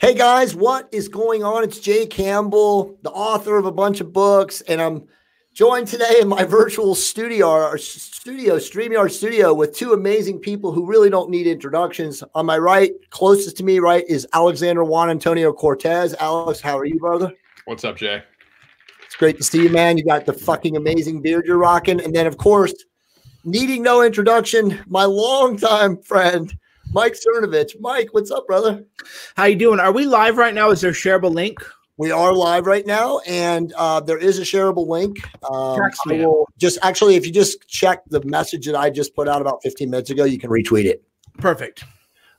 Hey guys, what is going on? It's Jay Campbell, the author of a bunch of books, and I'm joined today in my virtual studio, our studio, StreamYard studio, with two amazing people who really don't need introductions. On my right, closest to me, right, is Alexander Juan Antonio Cortes. Alex, how are you, brother? What's up, Jay? It's great to see you, man. You got the fucking amazing beard you're rocking. And then, of course, needing no introduction, my longtime friend, Mike Cernovich. Mike, what's up, brother? How you doing? Are we live right now? Is there a shareable link? We are live right now, and uh, there is a shareable link. Um, I will just actually, if you just check the message that I just put out about 15 minutes ago, you can retweet it. Perfect.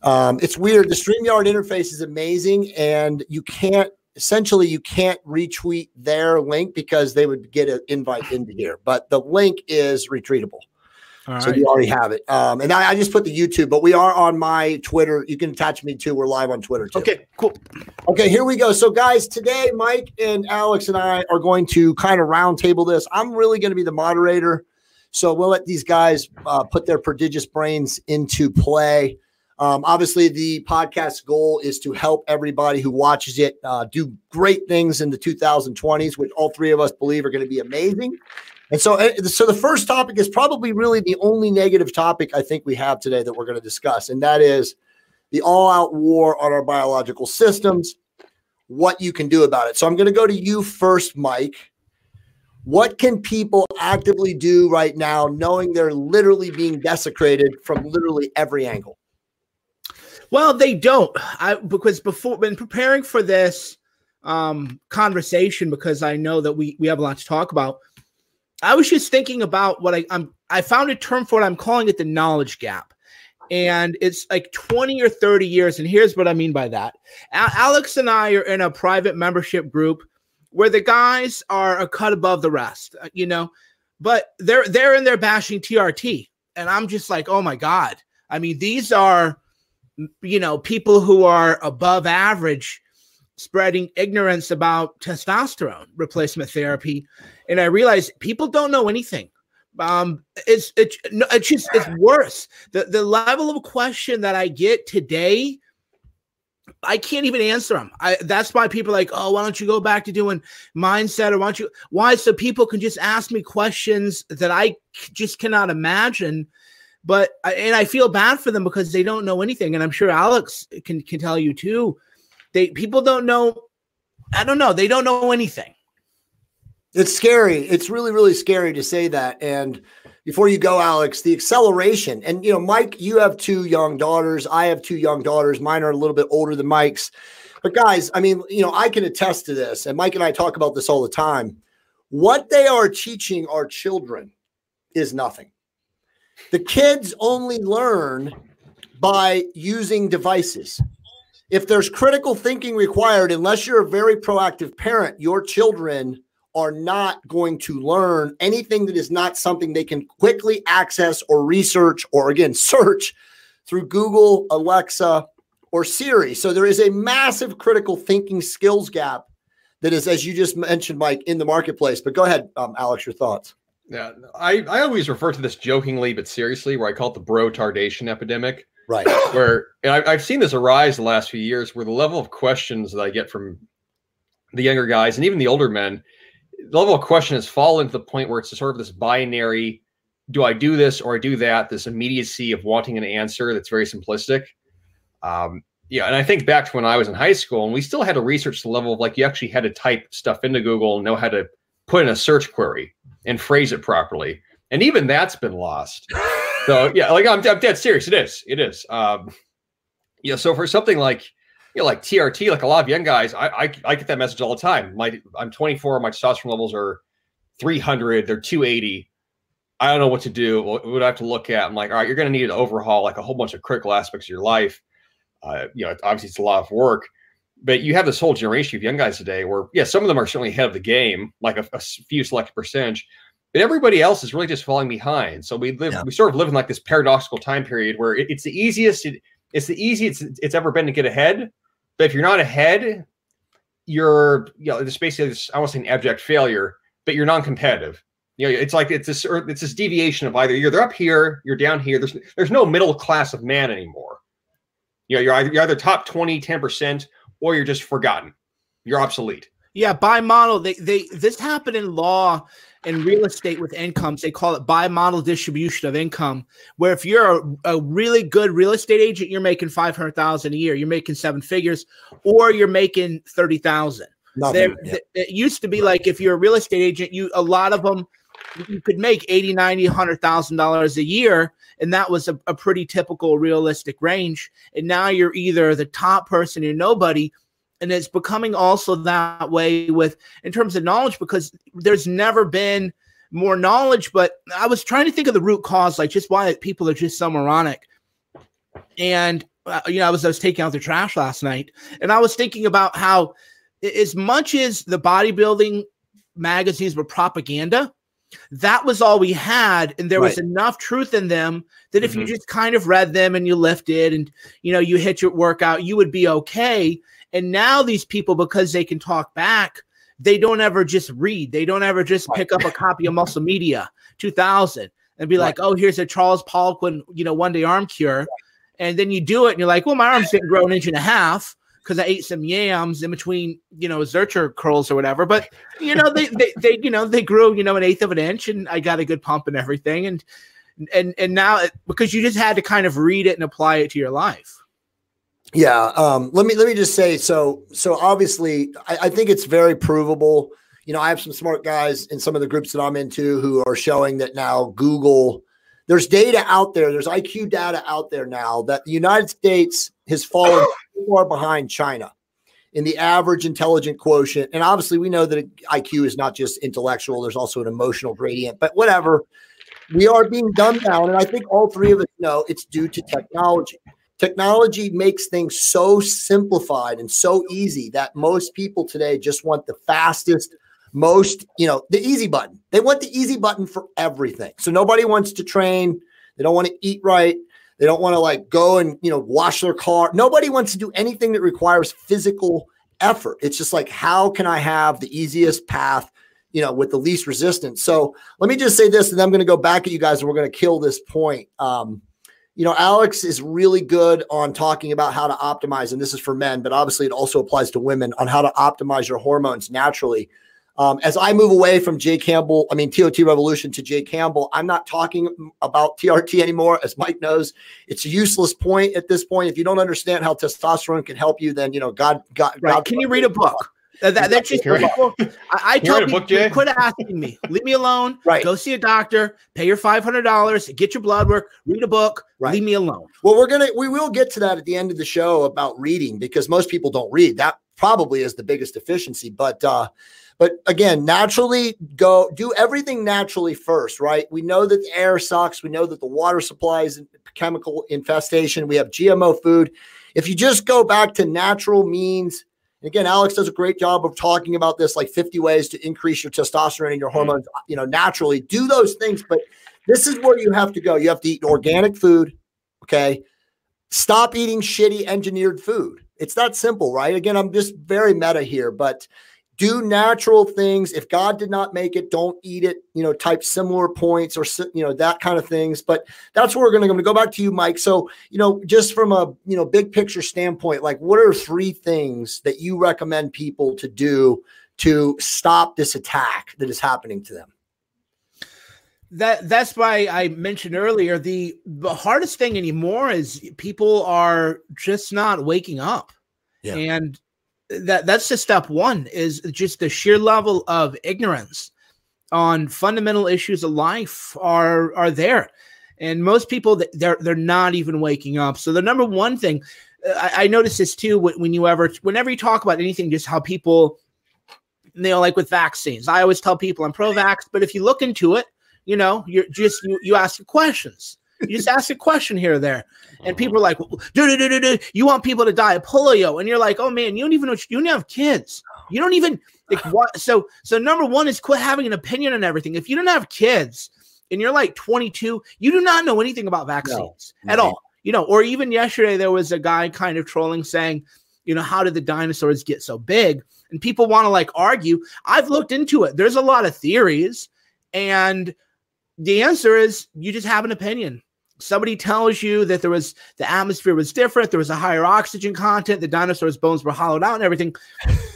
Um, it's weird. The StreamYard interface is amazing, and you can't essentially you can't retweet their link because they would get an invite into here. But the link is retweetable. All so right. you already have it. Um, and I, I, just put the YouTube, but we are on my Twitter. You can attach me too. We're live on Twitter too. Okay, cool. Okay, here we go. So, guys, today Mike and Alex and I are going to kind of roundtable this. I'm really going to be the moderator. So we'll let these guys uh, put their prodigious brains into play. Um, obviously, the podcast goal is to help everybody who watches it uh, do great things in the 2020s, which all three of us believe are going to be amazing. And so, uh, so the first topic is probably really the only negative topic I think we have today that we're going to discuss, and that is the all-out war on our biological systems. What you can do about it. So I'm going to go to you first, Mike. What can people actively do right now, knowing they're literally being desecrated from literally every angle? Well, they don't. I because before when preparing for this um conversation, because I know that we we have a lot to talk about I was just thinking about what I, I'm. I found a term for it. I'm calling it the knowledge gap, and it's like 20 or 30 years. And here's what I mean by that. A- Alex and I are in a private membership group where the guys are a cut above the rest, uh, you know, but they're they're in there bashing TRT, and I'm just like, oh my god. I mean, these are, you know, people who are above average spreading ignorance about testosterone replacement therapy and i realized people don't know anything um it's it's it's just it's worse the the level of question that i get today I can't even answer them. I that's why people like, oh, why don't you go back to doing mindset or why don't you why so people can just ask me questions that I just cannot imagine. But and I feel bad for them because they don't know anything. And I'm sure Alex can can tell you too they people don't know. I don't know. They don't know anything. It's scary. It's really, really scary to say that. And before you go, Alex, the acceleration. And you know, Mike, you have two young daughters. I have two young daughters. Mine are a little bit older than Mike's. But guys, I mean, you know, I can attest to this, and Mike and I talk about this all the time. What they are teaching our children is nothing. The kids only learn by using devices if there's critical thinking required, unless you're a very proactive parent, your children are not going to learn anything that is not something they can quickly access or research or again search through Google, Alexa, or Siri. So there is a massive critical thinking skills gap that is, as you just mentioned, Mike, in the marketplace. But go ahead, um, Alex, your thoughts. Yeah, I, I always refer to this jokingly but seriously, where I call it the bro tardation epidemic. Right. Where and I, I've seen this arise the last few years where the level of questions that I get from the younger guys and even the older men, the level of question has fallen to the point where it's sort of this binary do I do this or I do that? This immediacy of wanting an answer that's very simplistic. Um, yeah, and I think back to when I was in high school, and we still had to research the level of like you actually had to type stuff into Google and know how to put in a search query and phrase it properly. And even that's been lost. So yeah, like I'm, I'm dead serious. It is. It is. Um, yeah. So for something like you know, like TRT, like a lot of young guys, I, I I get that message all the time. My I'm 24. My testosterone levels are 300. They're 280. I don't know what to do. What would I have to look at? I'm like, all right, you're going to need to overhaul like a whole bunch of critical aspects of your life. Uh, you know, obviously it's a lot of work, but you have this whole generation of young guys today where, yeah, some of them are certainly ahead of the game, like a, a few selected percentage, but everybody else is really just falling behind. So we live, yeah. we sort of live in like this paradoxical time period where it, it's the easiest, it, it's the easiest it's, it's ever been to get ahead. But if you're not ahead, you're, you know, it's basically this, I want to say an abject failure, but you're non-competitive. You know, it's like it's this, it's this deviation of either you're up here, you're down here. There's, there's no middle class of man anymore. You know, you're either, you're either top 20, 10%, or you're just forgotten. You're obsolete. Yeah, bimodal, they they this happened in law and real estate with incomes. They call it bimodal distribution of income, where if you're a, a really good real estate agent, you're making five hundred thousand a year, you're making seven figures, or you're making thirty thousand. There, yeah. it used to be like if you're a real estate agent, you a lot of them you could make 80 90 100000 dollars a year and that was a, a, pretty typical realistic range and now you're either the top person or nobody and it's becoming also that way with in terms of knowledge because there's never been more knowledge but i was trying to think of the root cause like just why people are just so moronic and uh, you know i was i was taking out the trash last night and i was thinking about how as much as the bodybuilding magazines were propaganda that was all we had and there right. was enough truth in them that if mm-hmm. you just kind of read them and you lifted and you know you hit your workout you would be okay and now these people because they can talk back they don't ever just read. They don't ever just pick up a copy of muscle media 2000 and be like oh here's a charles poliquin you know one day arm cure. And then you do it and you're like well my arms didn't grow an inch and a half because I ate some yams in between, you know, Zercher curls or whatever. But you know, they, they they you know they grew you know an eighth of an inch, and I got a good pump and everything, and and and now because you just had to kind of read it and apply it to your life. Yeah, um, let me let me just say so. So obviously, I, I think it's very provable. You know, I have some smart guys in some of the groups that I'm into who are showing that now Google there's data out there, there's IQ data out there now that the United States has fallen far behind China in the average intelligent quotient. And obviously, we know that IQ is not just intellectual, there's also an emotional gradient, but whatever. We are being dumbed down. And I think all three of us know it's due to technology. Technology makes things so simplified and so easy that most people today just want the fastest, most, you know, the easy button. They want the easy button for everything. So nobody wants to train. They don't want to eat right. They don't want to like go and, you know, wash their car. Nobody wants to do anything that requires physical effort. It's just like, how can I have the easiest path, you know, with the least resistance? So let me just say this, and I'm going to go back at you guys and we're going to kill this point. Um, you know, Alex is really good on talking about how to optimize, and this is for men, but obviously it also applies to women on how to optimize your hormones naturally. Um, as I move away from Jay Campbell, I mean TOT Revolution to Jay Campbell, I'm not talking about TRT anymore. As Mike knows, it's a useless point at this point. If you don't understand how testosterone can help you, then you know God. God, right. God can you read a book? That, that, that's just people, I, I tell people, book, quit asking me. Leave me alone. Right. Go see a doctor. Pay your five hundred dollars. Get your blood work. Read a book. Right. Leave me alone. Well, we're gonna we will get to that at the end of the show about reading because most people don't read. That probably is the biggest deficiency. But uh, but again, naturally go do everything naturally first, right? We know that the air sucks. We know that the water supply is chemical infestation. We have GMO food. If you just go back to natural means, again, Alex does a great job of talking about this, like 50 ways to increase your testosterone and your mm-hmm. hormones, uh, you know, naturally. Do those things, but this is where you have to go. You have to eat organic food. Okay. Stop eating shitty engineered food. It's that simple, right? Again, I'm just very meta here, but do natural things. If God did not make it, don't eat it, you know, type similar points or, you know, that kind of things. But that's where we're going to go back to you, Mike. So, you know, just from a, you know, big picture standpoint, like what are three things that you recommend people to do to stop this attack that is happening to them? That that's why I mentioned earlier the the hardest thing anymore is people are just not waking up. Yeah. And that that's just step one is just the sheer level of ignorance on fundamental issues of life are are there. And most people they're they're not even waking up. So the number one thing uh, i, I notice this too when you ever whenever you talk about anything just how people you know like with vaccines i always tell people i'm pro-vax but if you look into it you know you're just you, you ask questions you just ask a question here or there, and people uh-huh. are like, "You want people to die of polio?" And you're like, "Oh man, you don't even know you don't have kids. You don't even like what." So, so number one is quit having an opinion on everything. If you don't have kids and you're like 22, you do not know anything about vaccines no. at all. You know, or even yesterday there was a guy kind of trolling saying, you know, how did the dinosaurs get so big? And people want to like argue. I've looked into it. There's a lot of theories, and the answer is you just have an opinion somebody tells you that there was the atmosphere was different, there was a higher oxygen content, the dinosaurs' bones were hollowed out and everything.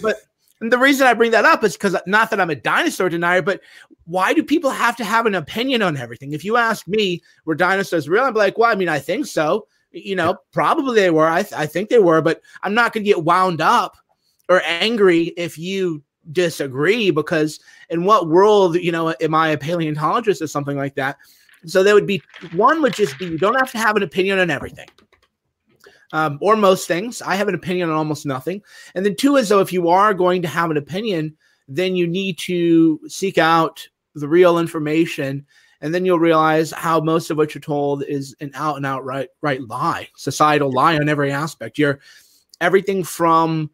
But and the reason I bring that up is because not that I'm a dinosaur denier, but why do people have to have an opinion on everything? If you ask me, were dinosaurs real? I'm like, well, I mean, I think so. You know, probably they were. I, th- I think they were, but I'm not going to get wound up or angry if you disagree because in what world, you know, am I a paleontologist or something like that? So there would be one would just be you don't have to have an opinion on everything. Um, or most things. I have an opinion on almost nothing. And then two is though, if you are going to have an opinion, then you need to seek out the real information. And then you'll realize how most of what you're told is an out and out right, right lie, societal lie on every aspect. You're everything from,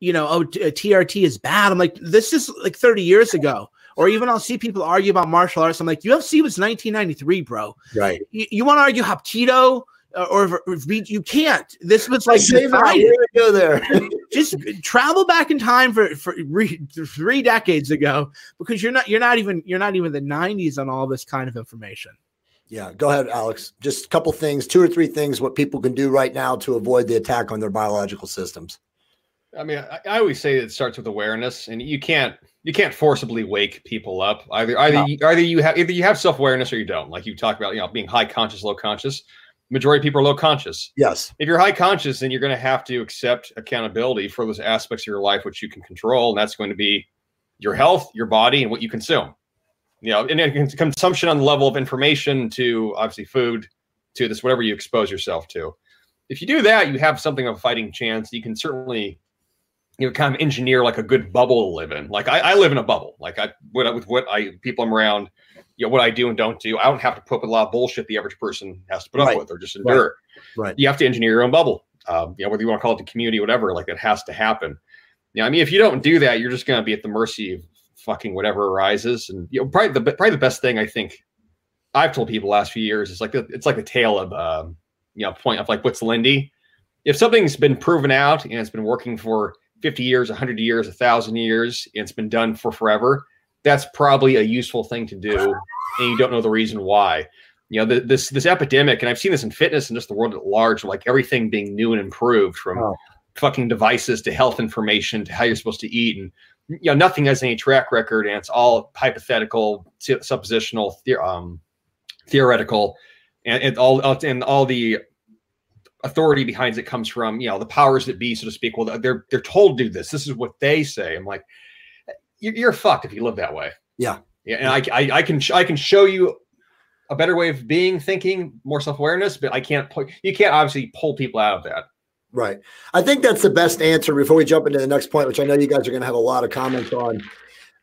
you know, oh, TRT is bad. I'm like, this is like 30 years ago. Or even I'll see people argue about martial arts. I'm like, UFC was 1993, bro. Right. You, you want to argue Hapkido uh, or, or, you can't. This was like go there. just travel back in time for, for re, three decades ago because you're not you're not even you're not even the 90s on all this kind of information. Yeah, go ahead, Alex. Just a couple things, two or three things, what people can do right now to avoid the attack on their biological systems. I mean, I, I always say it starts with awareness, and you can't you can't forcibly wake people up. Either either no. you, either you have either you have self awareness or you don't. Like you talk about, you know, being high conscious, low conscious. Majority of people are low conscious. Yes. If you're high conscious, then you're going to have to accept accountability for those aspects of your life which you can control, and that's going to be your health, your body, and what you consume. You know, and, and consumption on the level of information to obviously food to this whatever you expose yourself to. If you do that, you have something of a fighting chance. You can certainly you know kind of engineer like a good bubble to live in. Like i, I live in a bubble. Like i what, with what i people i'm around you know what i do and don't do i don't have to put up with a lot of bullshit the average person has to put right. up with or just endure. Right. right you have to engineer your own bubble um, you know whether you want to call it the community whatever like it has to happen. Yeah you know, i mean if you don't do that you're just going to be at the mercy of fucking whatever arises. And you know probably the probably the best thing i think i've told people the last few years is like the, it's like the tale of um, you know point of like what's lindy. If something's been proven out and it's been working for 50 years, 100 years, 1,000 years, it's been done for forever, that's probably a useful thing to do. And you don't know the reason why. You know, the, this this epidemic, and I've seen this in fitness and just the world at large, like everything being new and improved from oh. fucking devices to health information to how you're supposed to eat. And, you know, nothing has any track record and it's all hypothetical, suppositional, the, um, theoretical, and, and all and all the authority behind it comes from you know the powers that be so to speak. Well they're they're told to do this. This is what they say. I'm like you're, you're fucked if you live that way. Yeah. Yeah and I, I, I can i can show you a better way of being thinking more self-awareness but i can't you can't obviously pull people out of that. Right. I think that's the best answer before we jump into the next point which i know you guys are going to have a lot of comments on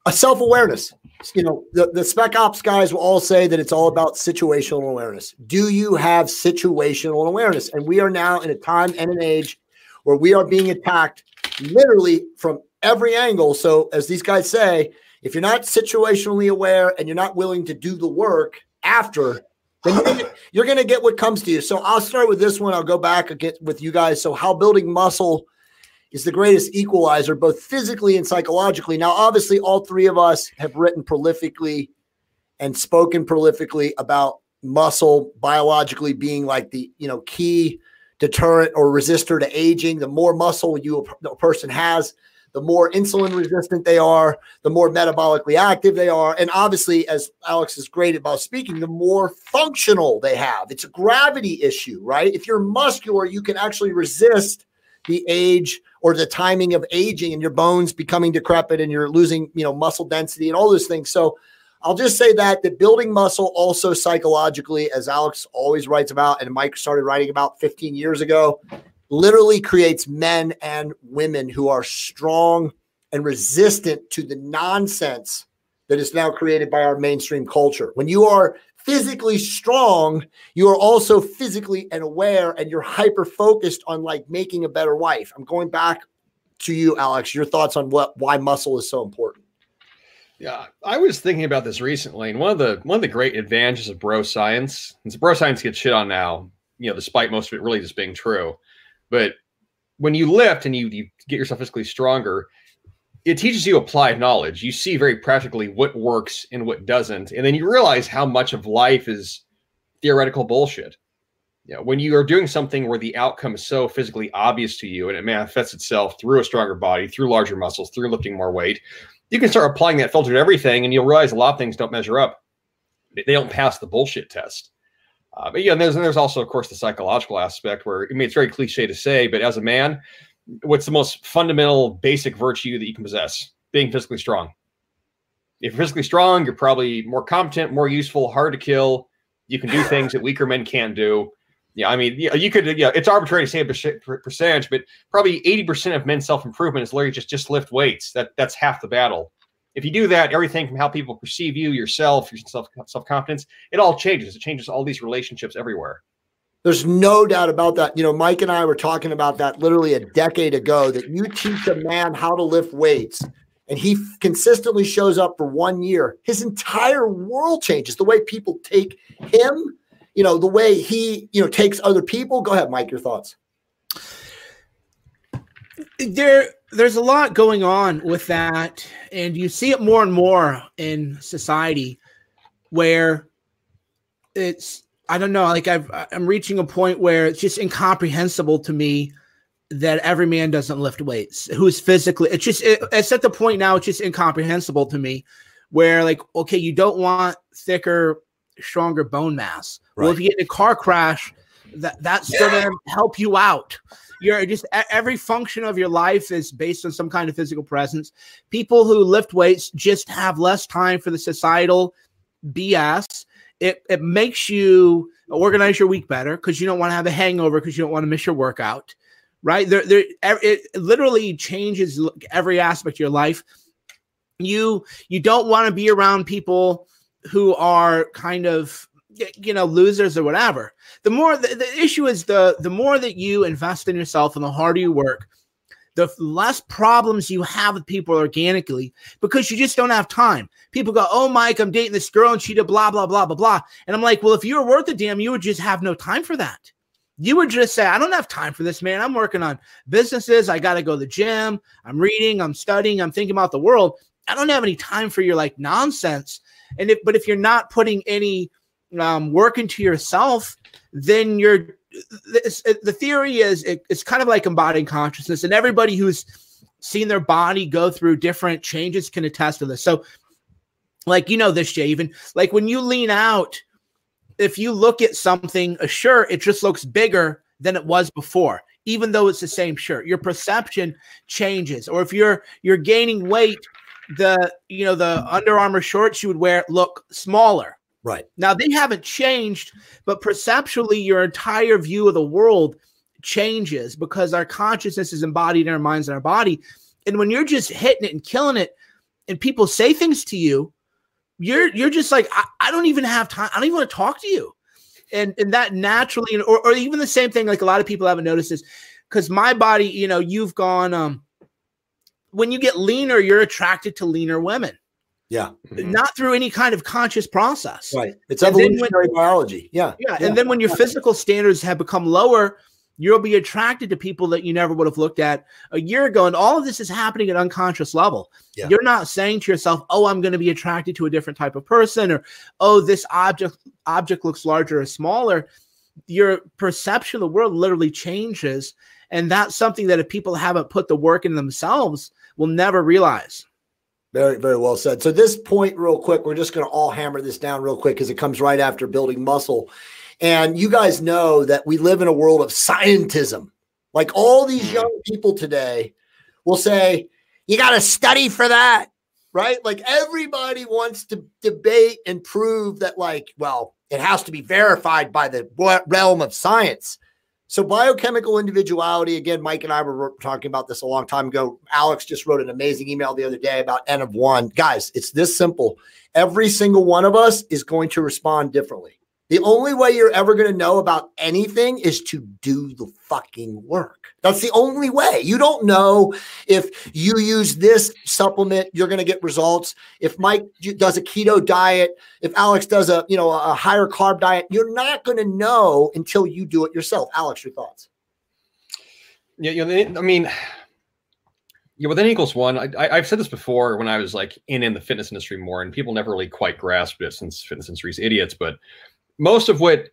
a self-awareness. You know the, the spec ops guys will all say that it's all about situational awareness. Do you have situational awareness? And we are now in a time and an age where we are being attacked literally from every angle. So as these guys say if you're not situationally aware and you're not willing to do the work after then you're you're gonna get what comes to you. So i'll start with this one. I'll go back again with you guys. So how building muscle is the greatest equalizer, both physically and psychologically. Now, obviously, all three of us have written prolifically and spoken prolifically about muscle biologically being like the you know key deterrent or resistor to aging. The more muscle you a person has, the more insulin resistant they are, the more metabolically active they are, and obviously, as Alex is great about speaking, the more functional they have. It's a gravity issue, right? If you're muscular, you can actually resist the age or the timing of aging and your bones becoming decrepit and you're losing, you know, muscle density and all those things. So I'll just say that that building muscle also psychologically, as Alex always writes about and Mike started writing about 15 years ago, literally creates men and women who are strong and resistant to the nonsense that is now created by our mainstream culture. When you are physically strong, you are also physically and aware and you're hyper focused on like making a better wife. I'm going back to you, Alex. Your thoughts on what why muscle is so important. Yeah, I was thinking about this recently, and one of the one of the great advantages of bro science, and bro science gets shit on now, you know, despite most of it really just being true. But when you lift and you, you get yourself physically stronger, it teaches you applied knowledge. You see very practically what works and what doesn't, and then you realize how much of life is theoretical bullshit. You know, when you are doing something where the outcome is so physically obvious to you and it manifests itself through a stronger body, through larger muscles, through lifting more weight, you can start applying that filter to everything and you'll realize a lot of things don't measure up. They don't pass the bullshit test. Uh, but yeah, and there's, and there's also, of course, the psychological aspect where, I mean, it's very cliche to say, but as a man, what's the most fundamental, basic virtue that you can possess? Being physically strong. If you're physically strong, you're probably more competent, more useful, hard to kill. You can do things that weaker men can't do. Yeah, I mean, yeah, you could, yeah, it's arbitrary to say a percentage, but probably 80% of men's self improvement is literally just just lift weights. That that's half the battle. If you do that, everything from how people perceive you, yourself, your self self confidence, it all changes. It changes all these relationships everywhere. There's no doubt about that. You know, Mike and I were talking about that literally a decade ago. That you teach a man how to lift weights, and he consistently shows up for one year, his entire world changes. The way people take him you know, the way he, you know, takes other people. Go ahead, Mike, your thoughts. There, there's a lot going on with that, and you see it more and more in society where it's I don't know, like I've I'm reaching a point where it's just incomprehensible to me that every man doesn't lift weights who's physically it's just it, it's at the point now it's just incomprehensible to me where like okay you don't want thicker stronger bone mass. Right. Well, if you get in a car crash, that that's yeah. going to help you out. You're just every function of your life is based on some kind of physical presence. People who lift weights just have less time for the societal BS. It it makes you organize your week better because you don't want to have a hangover because you don't want to miss your workout. Right there, there it literally changes every aspect of your life. You you don't want to be around people who are kind of you know losers or whatever the more the, the issue is the the more that you invest in yourself and the harder you work the less problems you have with people organically because you just don't have time. People go, Oh, Mike, I'm dating this girl and she did blah, blah, blah, blah, blah. And I'm like, Well, if you were worth a damn, you would just have no time for that. You would just say, I don't have time for this, man. I'm working on businesses. I got to go to the gym. I'm reading, I'm studying, I'm thinking about the world. I don't have any time for your like nonsense and if but if you're not putting any um, work into yourself, then you're the theory is it, it's kind of like embodying consciousness, and everybody who's seen their body go through different changes can attest to this. So, like you know this, Jay, even like when you lean out, if you look at something, a shirt, it just looks bigger than it was before even though it's the same shirt your perception changes or if you're you're gaining weight the you know the Under Armour shorts you would wear look smaller. Right. Now they haven't changed, but perceptually your entire view of the world changes because our consciousness is embodied in our minds and our body. And when you're just hitting it and killing it, and people say things to you, you're you're just like, I, I don't even have time. I don't even want to talk to you. And and that naturally, or, or even the same thing, like a lot of people haven't noticed is because my body, you know, you've gone um when you get leaner, you're attracted to leaner women. Yeah. Mm-hmm. Not through any kind of conscious process. Right. It's and evolutionary when, biology. Yeah. yeah. yeah. And then when your physical standards have become lower, you'll be attracted to people that you never would have looked at a year ago. And all of this is happening at unconscious level. Yeah. You're not saying to yourself, oh, I'm going to be attracted to a different type of person, or oh, this object object looks larger or smaller. Your perception of the world literally changes. And that's something that if people haven't put the work in themselves, will never realize. Very, very well said. So, this point, real quick, we're just going to all hammer this down real quick because it comes right after building muscle. And you guys know that we live in a world of scientism. Like all these mm. young people today will say, you got to study for that, right? Like everybody wants to debate and prove that, like, well, it has to be verified by the realm of science. So, biochemical individuality, again, Mike and I were talking about this a long time ago. Alex just wrote an amazing email the other day about N of one. Guys, it's this simple. Every single one of us is going to respond differently. The only way you're ever going to know about anything is to do the fucking work. That's the only way. You don't know if you use this supplement, you're going to get results. If Mike does a keto diet, if Alex does a, you know, a higher carb diet, you're not going to know until you do it yourself. Alex, your thoughts? Yeah, you know, I mean, yeah, N equals one, I, have said this before when I was like in in the fitness industry more, and people never really quite grasped it since fitness industry's idiots. But most of what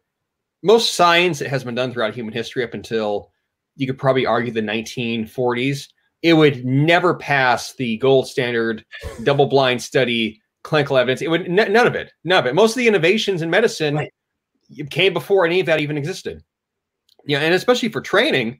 most science that has been done throughout human history up until you could probably argue the 1940s, it would never pass the gold standard double blind study clinical evidence. It would n- none of it, none of it. Most of the innovations in medicine right. came before any of that even existed. Yeah, and especially for training,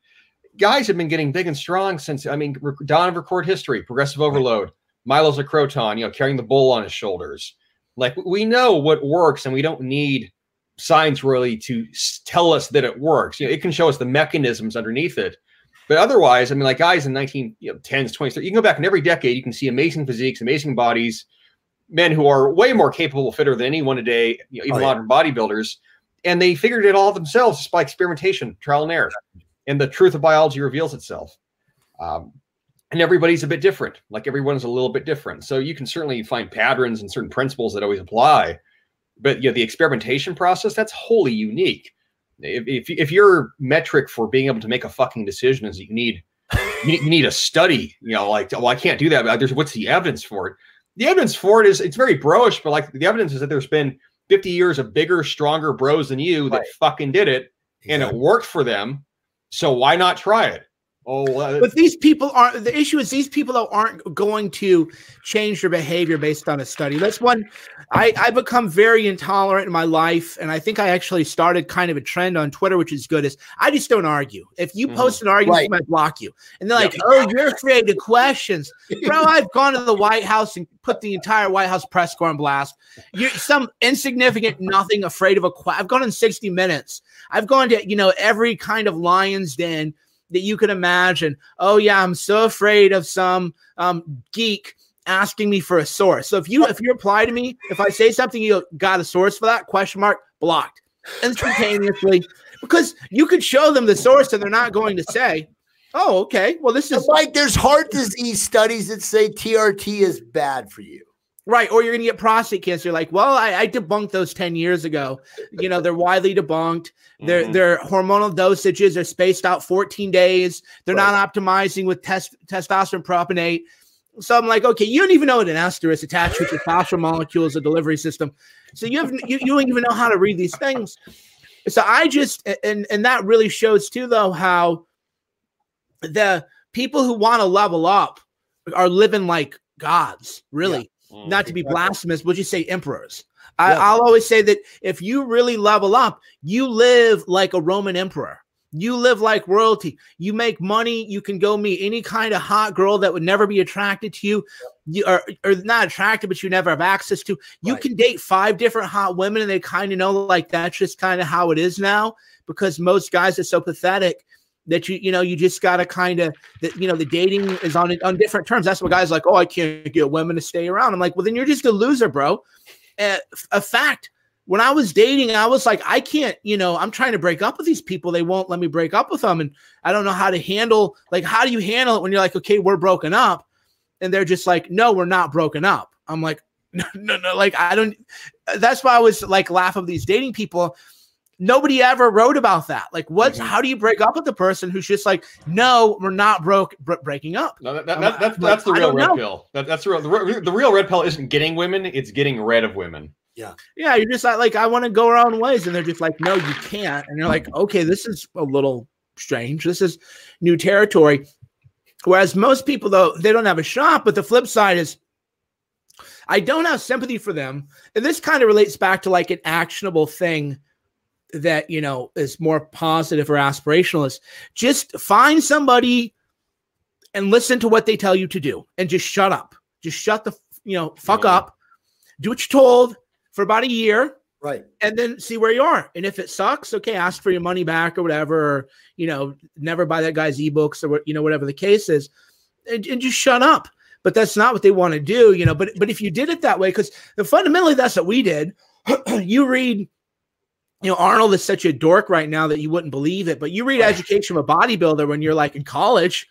guys have been getting big and strong since I mean dawn of record history, progressive overload, Milo of Croton, you know, carrying the bull on his shoulders. Like we know what works, and we don't need science really to tell us that it works. You know, it can show us the mechanisms underneath it. But otherwise, I mean, like guys in 19, you know, 10s, 20s, you can go back in every decade, you can see amazing physiques, amazing bodies, men who are way more capable, fitter than anyone today, you know, even oh, yeah. modern bodybuilders. And they figured it all themselves just by experimentation, trial and error. And the truth of biology reveals itself. Um, and everybody's a bit different. Like everyone's a little bit different. So you can certainly find patterns and certain principles that always apply but you know, the experimentation process that's wholly unique. If, if, if your metric for being able to make a fucking decision is that you need you need, a study, you know, like well, I can't do that. But there's what's the evidence for it? The evidence for it is it's very broish, but like the evidence is that there's been 50 years of bigger, stronger bros than you that right. fucking did it, and it worked for them. So why not try it? Oh, uh, but these people aren't. The issue is these people aren't going to change their behavior based on a study. That's one. I I become very intolerant in my life, and I think I actually started kind of a trend on Twitter, which is good. Is I just don't argue. If you mm-hmm. post an argument, right. I block you, and they're like, yep. "Oh, you're afraid of questions, bro." I've gone to the White House and put the entire White House press corps on blast. You're some insignificant nothing, afraid of a. Qu- I've gone in sixty minutes. I've gone to you know every kind of lion's den that you could imagine. Oh yeah, I'm so afraid of some um, geek asking me for a source. So if you if you reply to me, if I say something, you got a source for that question mark blocked instantaneously because you could show them the source and they're not going to say, "Oh, okay, well this is like there's heart disease studies that say TRT is bad for you." Right. Or you're going to get prostate cancer. You're Like, well, I, I, debunked those 10 years ago. You know, they're widely debunked. Their mm-hmm. their hormonal dosages are spaced out 14 days. They're right. not optimizing with test, testosterone propionate. So I'm like, okay, you don't even know what an ester is attached with your phosphor molecules, a delivery system. So you have you, you don't even know how to read these things. So I just and and that really shows too, though, how the people who want to level up are living like gods, really. Mm, Not to be blasphemous, but you say emperors. I, yeah. I'll always say that if you really level up, you live like a Roman emperor. You live like royalty. You make money. You can go meet any kind of hot girl that would never be attracted to you, you are, or not attracted, but you never have access to. You right. can date five different hot women, and they kind of know like that's just kind of how it is now because most guys are so pathetic that you you know you just got to kind of you know the dating is on on different terms. That's what guys like. Oh, I can't get women to stay around. I'm like, well, then you're just a loser, bro. Uh, a fact. When I was dating, I was like, I can't, you know, I'm trying to break up with these people. They won't let me break up with them. And I don't know how to handle, like, how do you handle it when you're like, okay, we're broken up? And they're just like, no, we're not broken up. I'm like, no, no, no. Like, I don't, that's why I was like, laugh of these dating people nobody ever wrote about that. Like, what? Mm-hmm. How do you break up with the person who's just like, no, we're not broke breaking up? No, that, that, that, that's, that's the real red know. pill. That, that's the real, the, the real red pill isn't getting women; it's getting rid of women. Yeah, yeah. You're just like, like I want to go our own ways, and they're just like, no, you can't. And you're like, okay, this is a little strange. This is new territory. Whereas most people, though, they don't have a shot. But the flip side is, I don't have sympathy for them. And this kind of relates back to like an actionable thing that you know is more positive or aspirationalist just find somebody and listen to what they tell you to do and just shut up. Just shut the you know fuck yeah. up. Do what you're told for about a year right. and then see where you are. And if it sucks okay ask for your money back or whatever or you know never buy that guy's ebooks or you know whatever the case is and, and just shut up. But that's not what they want to do you know but but if you did it that way because fundamentally that's what we did. You read you know, Arnold is such a dork right now that you wouldn't believe it. But you read Education of a Bodybuilder when you're like in college,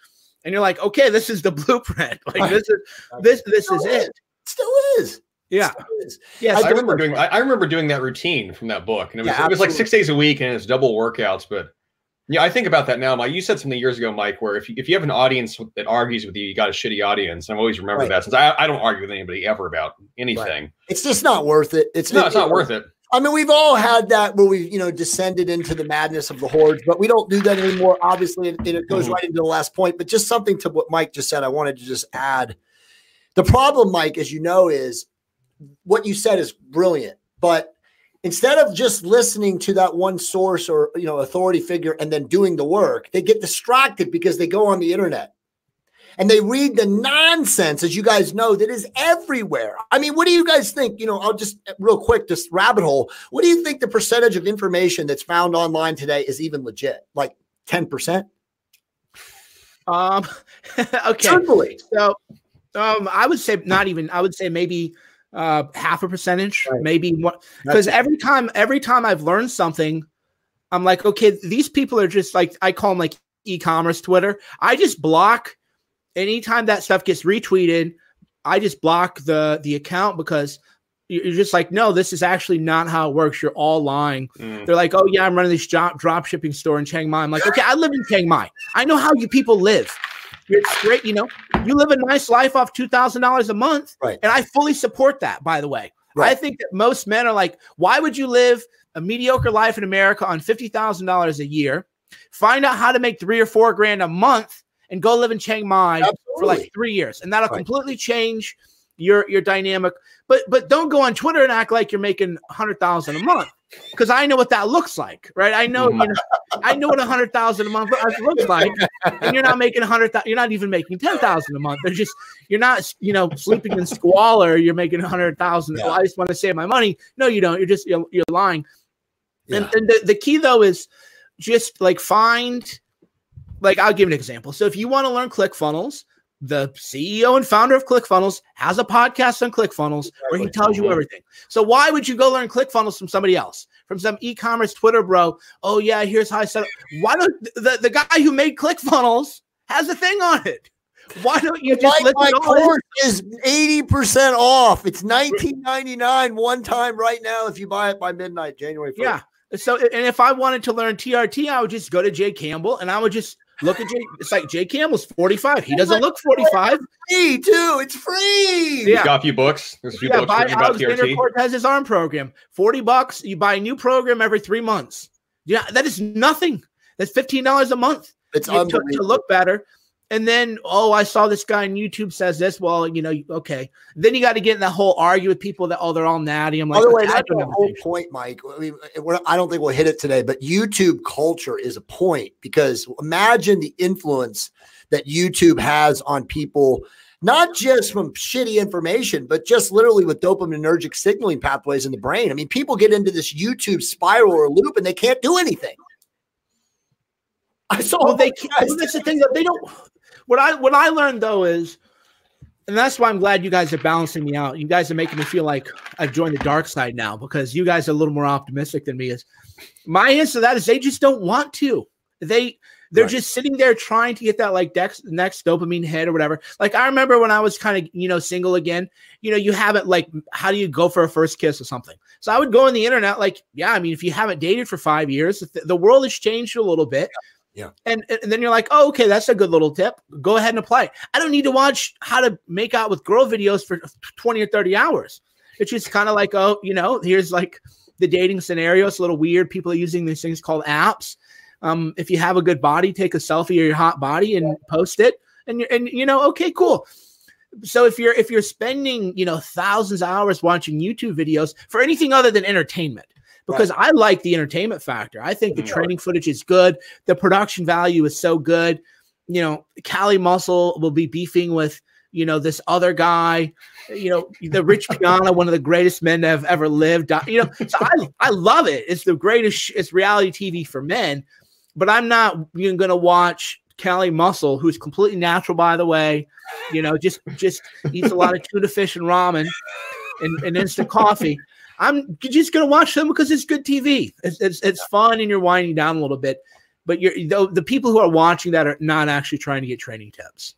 and you're like, okay, this is the blueprint. Like this is this this is it. Still is. Yeah. Yes. I, remember doing I, remember doing that routine from that book. And it was yeah, it was like six days a week and it's double workouts. But yeah, I think about that now. Mike, you said something years ago, Mike, where if you, if you have an audience that argues with you, you got a shitty audience. I've always remembered right. that since I, I don't argue with anybody ever about anything. Right. It's just not worth it. It's no, it's not worth it. I mean, we've all had that where we, you know, descended into the madness of the hordes, but we don't do that anymore. Obviously, and it goes mm-hmm. right into the last point. But just something to what Mike just said, I wanted to just add. The problem, Mike, as you know, is what you said is brilliant, but instead of just listening to that one source or you know authority figure and then doing the work, they get distracted because they go on the internet and they read the nonsense, as you guys know, that is everywhere. I mean, what do you guys think? You know, I'll just real quick, this rabbit hole. What do you think the percentage of information that's found online today is even legit? Like 10%? Um, okay. Truthfully. So, um, I would say not even, I would say maybe uh half a percentage, right. maybe what because every time, every time I've learned something, I'm like, okay, these people are just like I call them like e-commerce Twitter. I just block anytime that stuff gets retweeted, I just block the the account because you're just like, no, this is actually not how it works. You're all lying. Mm. They're like, oh yeah, I'm running this drop, drop shipping store in Chiang Mai. I'm like, okay, I live in Chiang Mai. I know how you people live. You're straight, you know, you live a nice life off two thousand dollars a month, right? And I fully support that. By the way, right. I think that most men are like, why would you live a mediocre life in America on fifty thousand dollars a year? Find out how to make three or four grand a month and go live in Chiang Mai Absolutely. for like three years, and that'll right. completely change your your dynamic. But but don't go on Twitter and act like you're making a hundred thousand a month because I know what that looks like, right? I know, you know I know what a hundred thousand a month looks like, and you're not making a hundred. You're not even making ten thousand a month. They're just you're not, you know, sleeping in squalor. You're making a hundred thousand. Yeah. Well, I just want to save my money. No, you don't. You're just you're, you're lying. Yeah. And, and the, the key though is just like find like I'll give an example. So if you want to learn ClickFunnels, the CEO and founder of ClickFunnels has a podcast on ClickFunnels where he tells you everything. So why would you go learn ClickFunnels from somebody else? From some e-commerce Twitter bro? Oh yeah, here's how I set up. Why don't the, the guy who made ClickFunnels has a thing on it? Why don't you just my, my course is 80% off. It's 19.99 one time right now if you buy it by midnight, January 1st. Yeah. So and if I wanted to learn TRT, I would just go to Jay Campbell and I would just Look at Jay. It's like Jay Campbell's 45. He doesn't look 45. Free too. It's free. Yeah. got a few books. There's a few yeah, books buy Alexander Cortes's arm program. 40 bucks. You buy a new program every three months. Yeah, that is nothing. That's $15 a month. It's to, to look better. And then, oh, I saw this guy on YouTube says this. Well, you know, okay. Then you got to get in that whole argue with people that oh, they're all natty. I'm like, by the way, that's the whole point, Mike. I mean, eh, I don't think we'll hit it today, but YouTube culture is a point because imagine the influence that YouTube has on people, not just from shitty information, but just literally with dopaminergic signaling pathways in the brain. I mean, people get into this YouTube spiral or loop and they can't do anything. I saw well, they can't. Well, that's the thing that they don't. What I what I learned though is, and that's why I'm glad you guys are balancing me out. You guys are making me feel like I've joined the dark side now because you guys are a little more optimistic than me. Is my answer to that is they just don't want to. They they're right. just sitting there trying to get that like dex, next dopamine hit or whatever. Like I remember when I was kind of you know single again. You know, you haven't like how do you go for a first kiss or something? So I would go on the internet like, yeah, I mean, if you haven't dated for five years, the world has changed a little bit. Yeah. And, and then you're like, oh, okay, that's a good little tip. Go ahead and apply. I don't need to watch how to make out with girl videos for 20 or 30 hours. It's just kind of like, oh, you know, here's like the dating scenario. It's a little weird. People are using these things called apps. Um, if you have a good body, take a selfie of your hot body and post it. And and you know, okay, cool. So if you're if you're spending, you know, thousands of hours watching YouTube videos for anything other than entertainment, because right. I like the entertainment factor. I think the mm-hmm. training footage is good. The production value is so good. You know, Kali Muscle will be beefing with, you know, this other guy, you know, the Rich Piana, one of the greatest men that have ever lived. You know, so I, I love it. It's the greatest, it's reality TV for men. But I'm not even going to watch Kali Muscle, who's completely natural, by the way. You know, just just eats a lot of tuna fish and ramen and, and instant coffee. I'm just going to watch them because it's good TV. It's, it's, it's fun and you're winding down a little bit. But you're the, the people who are watching that are not actually trying to get training tips.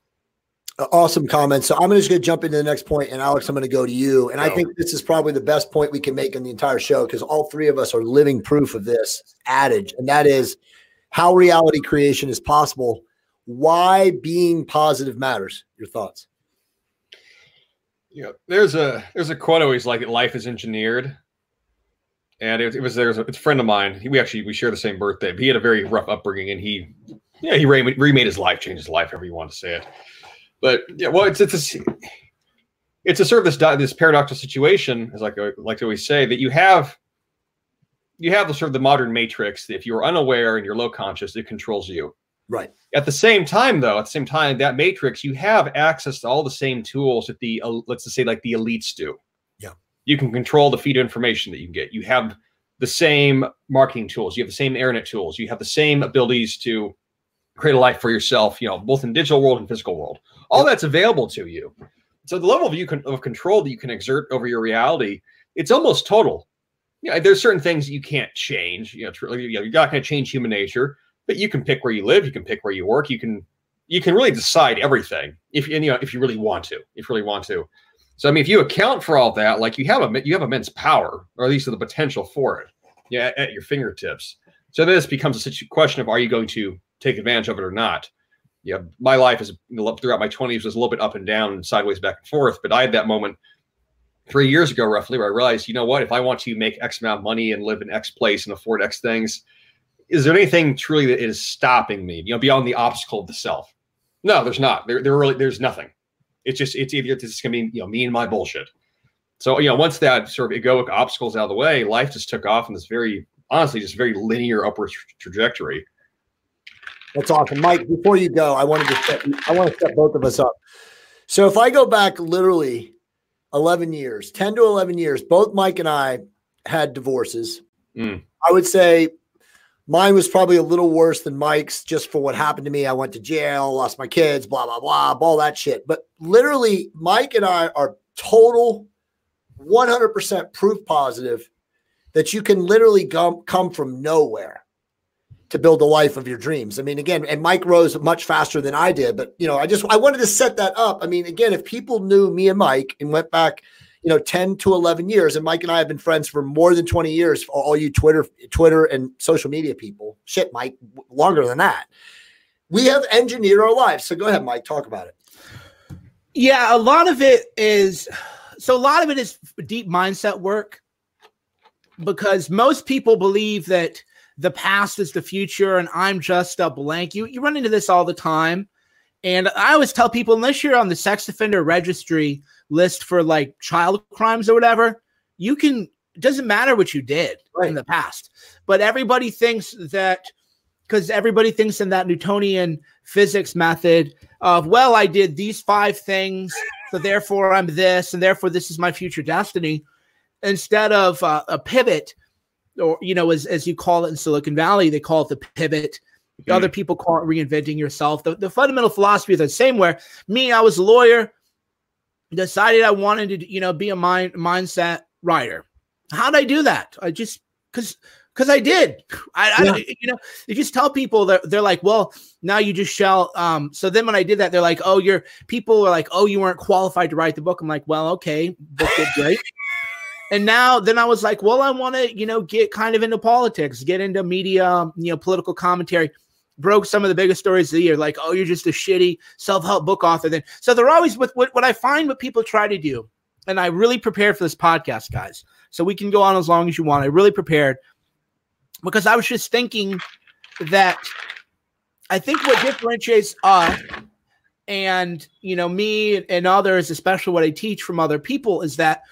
Awesome comment. So I'm just going to jump into the next point, and Alex, I'm going to go to you. And I think this is probably the best point we can make in the entire show because all three of us are living proof of this adage, and that is how reality creation is possible. Why being positive matters. Your thoughts? You know, there's a there's a quote always like life is engineered. and it, it was there's a, it's a friend of mine. He, we actually we share the same birthday. But he had a very rough upbringing, and he yeah he remade, his life, changed his life, however you want to say it. But yeah, well, it's it's a, it's a sort of this this paradoxical situation, as like I like to always say, that you have you have the sort of the modern matrix. If you're unaware and you're low conscious, it controls you. Right. At the same time, though, at the same time, that matrix, you have access to all the same tools that the uh, let's just say like the elites do. Yeah. You can control the feed of information that you can get. You have the same marketing tools. You have the same internet tools. You have the same abilities to create a life for yourself. You know, both in digital world and physical world. All that's available to you. So the level of you can, of control that you can exert over your reality, it's almost total. Yeah, there's certain things you can't change. You know, it's really, you know, you're not going to change human nature but you can pick where you live, you can pick where you work, you can you can really decide everything if you know if you really want to, if you really want to. So I mean, if you account for all that, like you have a you have immense power, or at least the potential for it, yeah, at your fingertips. So this becomes a question of are you going to take advantage of it or not? Yeah, my life is throughout my twenties was a little bit up and down and sideways back and forth, but I had that moment three years ago roughly where I realized, you know what, if I want to make X amount of money and live in X place and afford X things, is there anything truly that is stopping me, you know, beyond the obstacle of the self? No, there's not. There, there really, there's nothing. It's just, it's either it's just gonna be, you know, me and my bullshit. So, you know, once that sort of egoic obstacles out of the way, life just took off in this very, honestly, just very linear upward tra- trajectory. That's awesome, Mike. Before you go, I wanted to set, I want to set both of us up. So, if I go back literally 11 years, 10 to 11 years, both Mike and I had divorces. Mm. I would say Mine was probably a little worse than Mike's just for what happened to me. I went to jail, lost my kids, blah, blah, blah, all that shit. But literally, Mike and I are total 100% proof positive that you can literally come, come from nowhere to build the life of your dreams. I mean, again, and Mike rose much faster than I did, but you know, I just I wanted to set that up. I mean, again, if people knew me and Mike and went back you know 10 to 11 years. And mike and i have been friends for more than 20 years for all you twitter twitter and social media people. Shit mike longer than that. We have engineered our lives. So go ahead mike talk about it. Yeah a lot of it is so a lot of it is deep mindset work because most people believe that the past is the future and i'm just a blank. You you run into this all the time. And i always tell people unless you're on the sex offender registry list for like child crimes or whatever, you can it doesn't matter what you did right. in the past. But everybody thinks that because everybody thinks in that Newtonian physics method of, well, I did these five things, so therefore I'm this, and therefore this is my future destiny, instead of uh, a pivot, or you know, as as you call it in Silicon Valley, they call it the pivot. Mm-hmm. Other people call it reinventing yourself. The, the fundamental philosophy is the same. Where me, I was a lawyer decided I wanted to, you know, be a mind mindset writer. How did I do that? I just because because I did. I, yeah. I, you know, you just tell people that they're like, well, now you just shall. Um, so then when I did that, they're like, oh, you're people are like, oh, you weren't qualified to write the book. I'm like, well, okay, book did great. and now then I was like, well, I want to, you know, get kind of into politics, get into media, you know, political commentary broke some of the biggest stories of the year, like, oh, you're just a shitty self-help book author. Then so they're always with what, what I find what people try to do, and I really prepared for this podcast, guys. So we can go on as long as you want. I really prepared because I was just thinking that I think what differentiates us and you know me and others, especially what I teach from other people, is that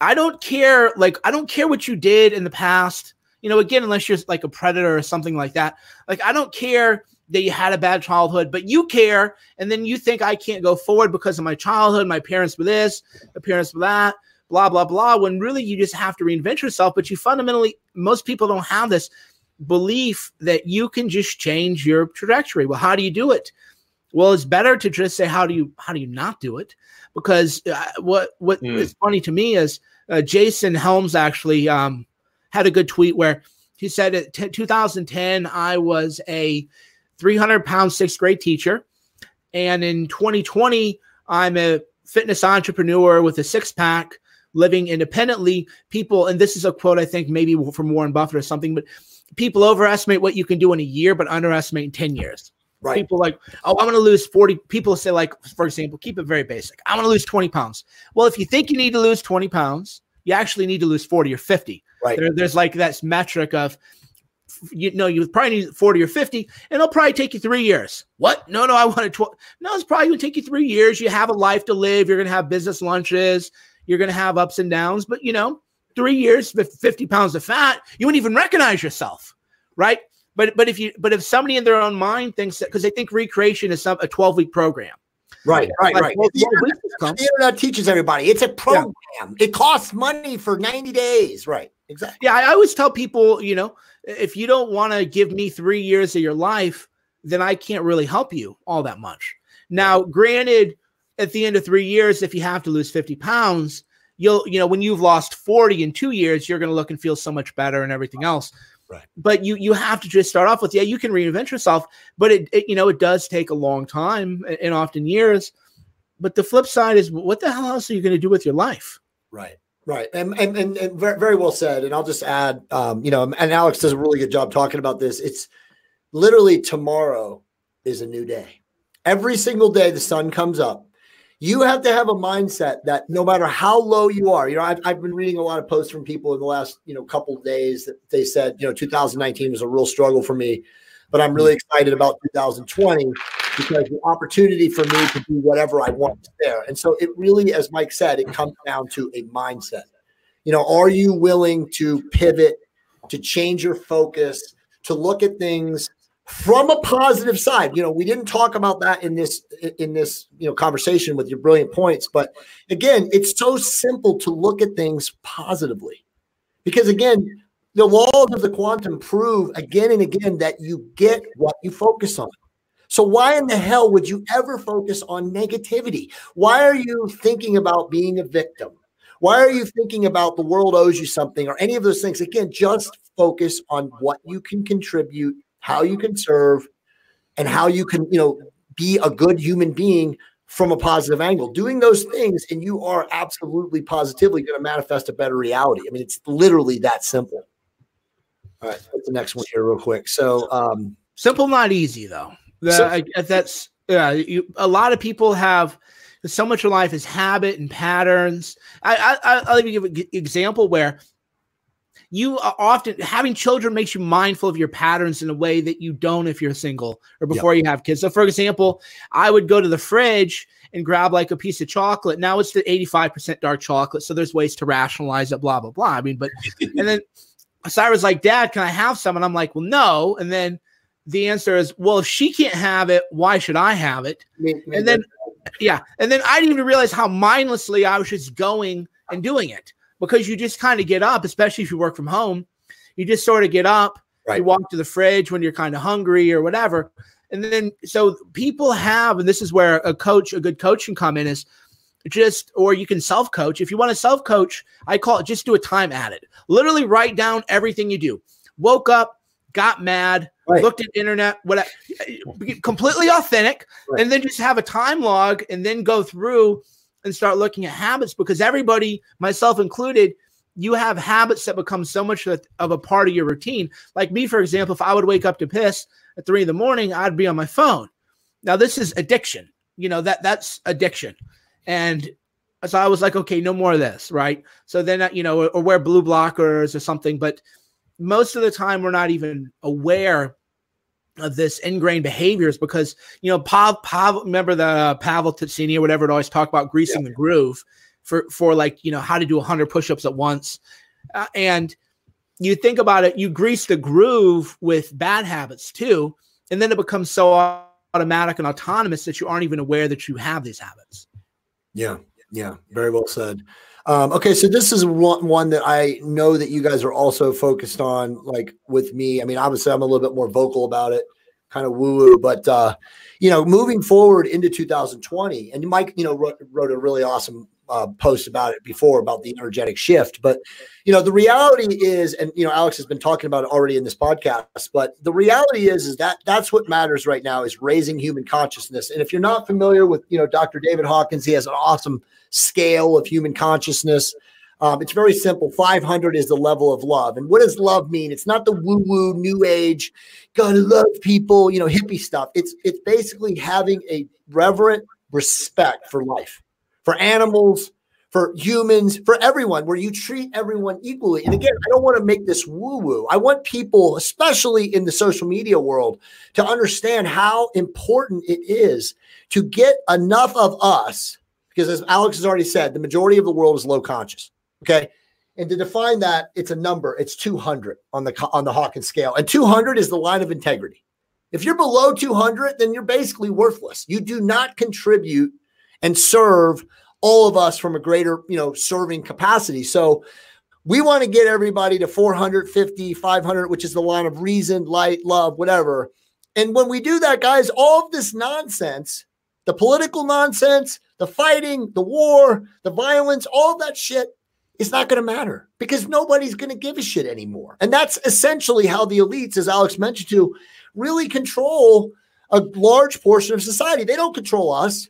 I don't care, like I don't care what you did in the past you know, again, unless you're like a predator or something like that. Like, I don't care that you had a bad childhood, but you care, and then you think I can't go forward because of my childhood. My parents were this, my parents were that, blah blah blah. When really you just have to reinvent yourself. But you fundamentally, most people don't have this belief that you can just change your trajectory. Well, how do you do it? Well, it's better to just say how do you how do you not do it? Because uh, what what mm. is funny to me is uh, Jason Helms actually um, had a good tweet where he said in 2010 I was a 300 pound sixth grade teacher, and in 2020 I'm a fitness entrepreneur with a six pack, living independently. People, and this is a quote I think maybe from Warren Buffett or something, but people overestimate what you can do in a year, but underestimate in 10 years. Right. People like, oh, I'm going to lose 40. People say, like, for example, keep it very basic. I'm going to lose 20 pounds. Well, if you think you need to lose 20 pounds, you actually need to lose 40 or 50 Right. There, there's like that metric of you know you probably need 40 or 50 and it'll probably take you three years what no no i want wanted 12 no it's probably going to take you three years you have a life to live you're going to have business lunches you're going to have ups and downs but you know three years 50 pounds of fat you wouldn't even recognize yourself right but but if you but if somebody in their own mind thinks that because they think recreation is some a 12 week program Right, right, Like, right. well, The internet, the internet teaches everybody. It's a program. It costs money for 90 days. Right. Exactly. Yeah, I always tell people, you know, if you don't want to give me three years of your life, then I can't really help you all that much. Now, granted, at the end of three years, if you have to lose 50 pounds, you'll, you know, when you've lost 40 in two years, you're going to look and feel so much better and everything else. Right. But you you have to just start off with, yeah, you can reinvent yourself, but it, it you know, it does take a long time and- and often years. But the flip side is, what the hell else are you going to do with your life? Right. Right. And, and, and, and very, very well said. And I'll just add, um, you know, and Alex does a really good job talking about this. It's literally tomorrow is a new day. Every single day the sun comes up. You have to have a mindset that no matter how low you are, you know, I've, I've been reading a lot of posts from people in the last, you know, couple of days that they said, you know, 2019 was a real struggle for me, but I'm really excited about 2020 because the opportunity for me to do whatever I want there. And so it really, as Mike said, it comes down to a mindset. You know, are you willing to pivot, to change your focus, to look at things from a positive side? You know, we didn't talk about that in this in this you know conversation with your brilliant points, but again, it's so simple to look at things positively. Because again, the laws of the quantum prove again and again that you get what you focus on. So why in the hell would you ever focus on negativity? Why are you thinking about being a victim? Why are you thinking about the world owes you something or any of those things? Again, just focus on what you can contribute, how you can serve, and how you can, you know, be a good human being from a positive angle. Doing those things, and you are absolutely positively going to manifest a better reality. I mean, it's literally that simple. All right, the next one here, real quick? So, um, Simple, not easy though. The- So- I- that's yeah. You, a lot of people have so much of life is habit and patterns. I, I I'll even give an example where you are often having children makes you mindful of your patterns in a way that you don't if you're single or before you have kids. So, for example, I would go to the fridge and grab like a piece of chocolate. Now it's the 85% dark chocolate, so there's ways to rationalize it. Blah blah blah. I mean, but and then Cyrus like, Dad, can I have some? And I'm like, Well, no. And then the answer is, well, if she can't have it, why should I have it? And then, yeah, and then I didn't even realize how mindlessly I was just going and doing it because you just kind of get up, especially if you work from home. You just sort of get up, Right. you walk to the fridge when you're kind of hungry or whatever. And then, so people have, and this is where a coach, a good coach can come in is just, or you can self coach. If you want to self coach, I call it just do a time audit. Literally write down everything you do. Woke up, got mad, Right. looked at internet, what completely authentic, Right. and then just have a time log and then go through and start looking at habits because everybody, myself included, you have habits that become so much of a part of your routine. Like me, for example, if I would wake up to piss at three in the morning, I'd be on my phone. Now this is addiction. You know that that's addiction, and so I was like, okay, no more of this, right? So then, you know, or, or wear blue blockers or something. But most of the time, we're not even aware of this ingrained behaviors because you know, Pav, Pav remember the uh, Pavel Titsini or whatever it always talk about greasing the groove for for like you know how to do 100 push-ups at once, uh, and you think about it, you grease the groove with bad habits too, and then it becomes so automatic and autonomous that you aren't even aware that you have these habits. Yeah, yeah, very well said. Um, okay, so this is one one that I know that you guys are also focused on, like with me. I mean, obviously, I'm a little bit more vocal about it, kind of woo woo, but uh, you know, moving forward into 2020, and Mike, you know, wrote, wrote a really awesome uh, post about it before about the energetic shift. But you know, the reality is, and you know, Alex has been talking about it already in this podcast. But the reality is, is that that's what matters right now is raising human consciousness. And if you're not familiar with, you know, Dr. David Hawkins, he has an awesome scale of human consciousness. Um, it's very simple. 500 is the level of love. And what does love mean? It's not the woo woo, new age, gotta love people, you know, hippie stuff. It's it's basically having a reverent respect for life, for animals, for humans, for everyone, where you treat everyone equally. And again, I don't want to make this woo woo. I want people, especially in the social media world, to understand how important it is to get enough of us, because as Alex has already said, the majority of the world is low conscious. Okay. And to define that, it's a number. It's 200 on the on the Hawkins scale, and 200 is the line of integrity. If you're below 200, then you're basically worthless. You do not contribute and serve all of us from a greater, you know, serving capacity. So we want to get everybody to 450, 500, which is the line of reason, light, love, whatever. And when we do that, guys, all of this nonsense, the political nonsense, the fighting, the war, the violence, all that shit is not going to matter because nobody's going to give a shit anymore. And that's essentially how the elites, as Alex mentioned to, really control a large portion of society. They don't control us,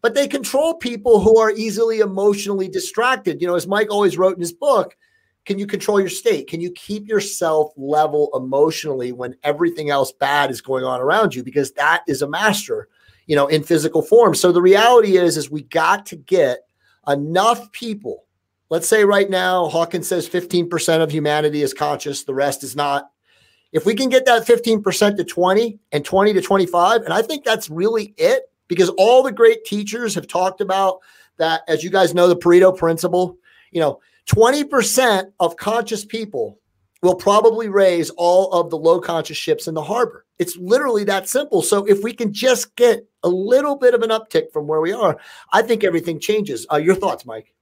but they control people who are easily emotionally distracted. You know, as Mike always wrote in his book, can you control your state? Can you keep yourself level emotionally when everything else bad is going on around you? Because that is a master, you know, in physical form. So the reality is, is we got to get enough people. Let's say right now, Hawkins says 15% of humanity is conscious, the rest is not. If we can get that 15% to 20 and 20 to 25, and I think that's really it because all the great teachers have talked about that, as you guys know, the Pareto principle, you know, 20% of conscious people will probably raise all of the low conscious ships in the harbor. It's literally that simple. So if we can just get a little bit of an uptick from where we are, I think everything changes. Uh, your thoughts, Mike?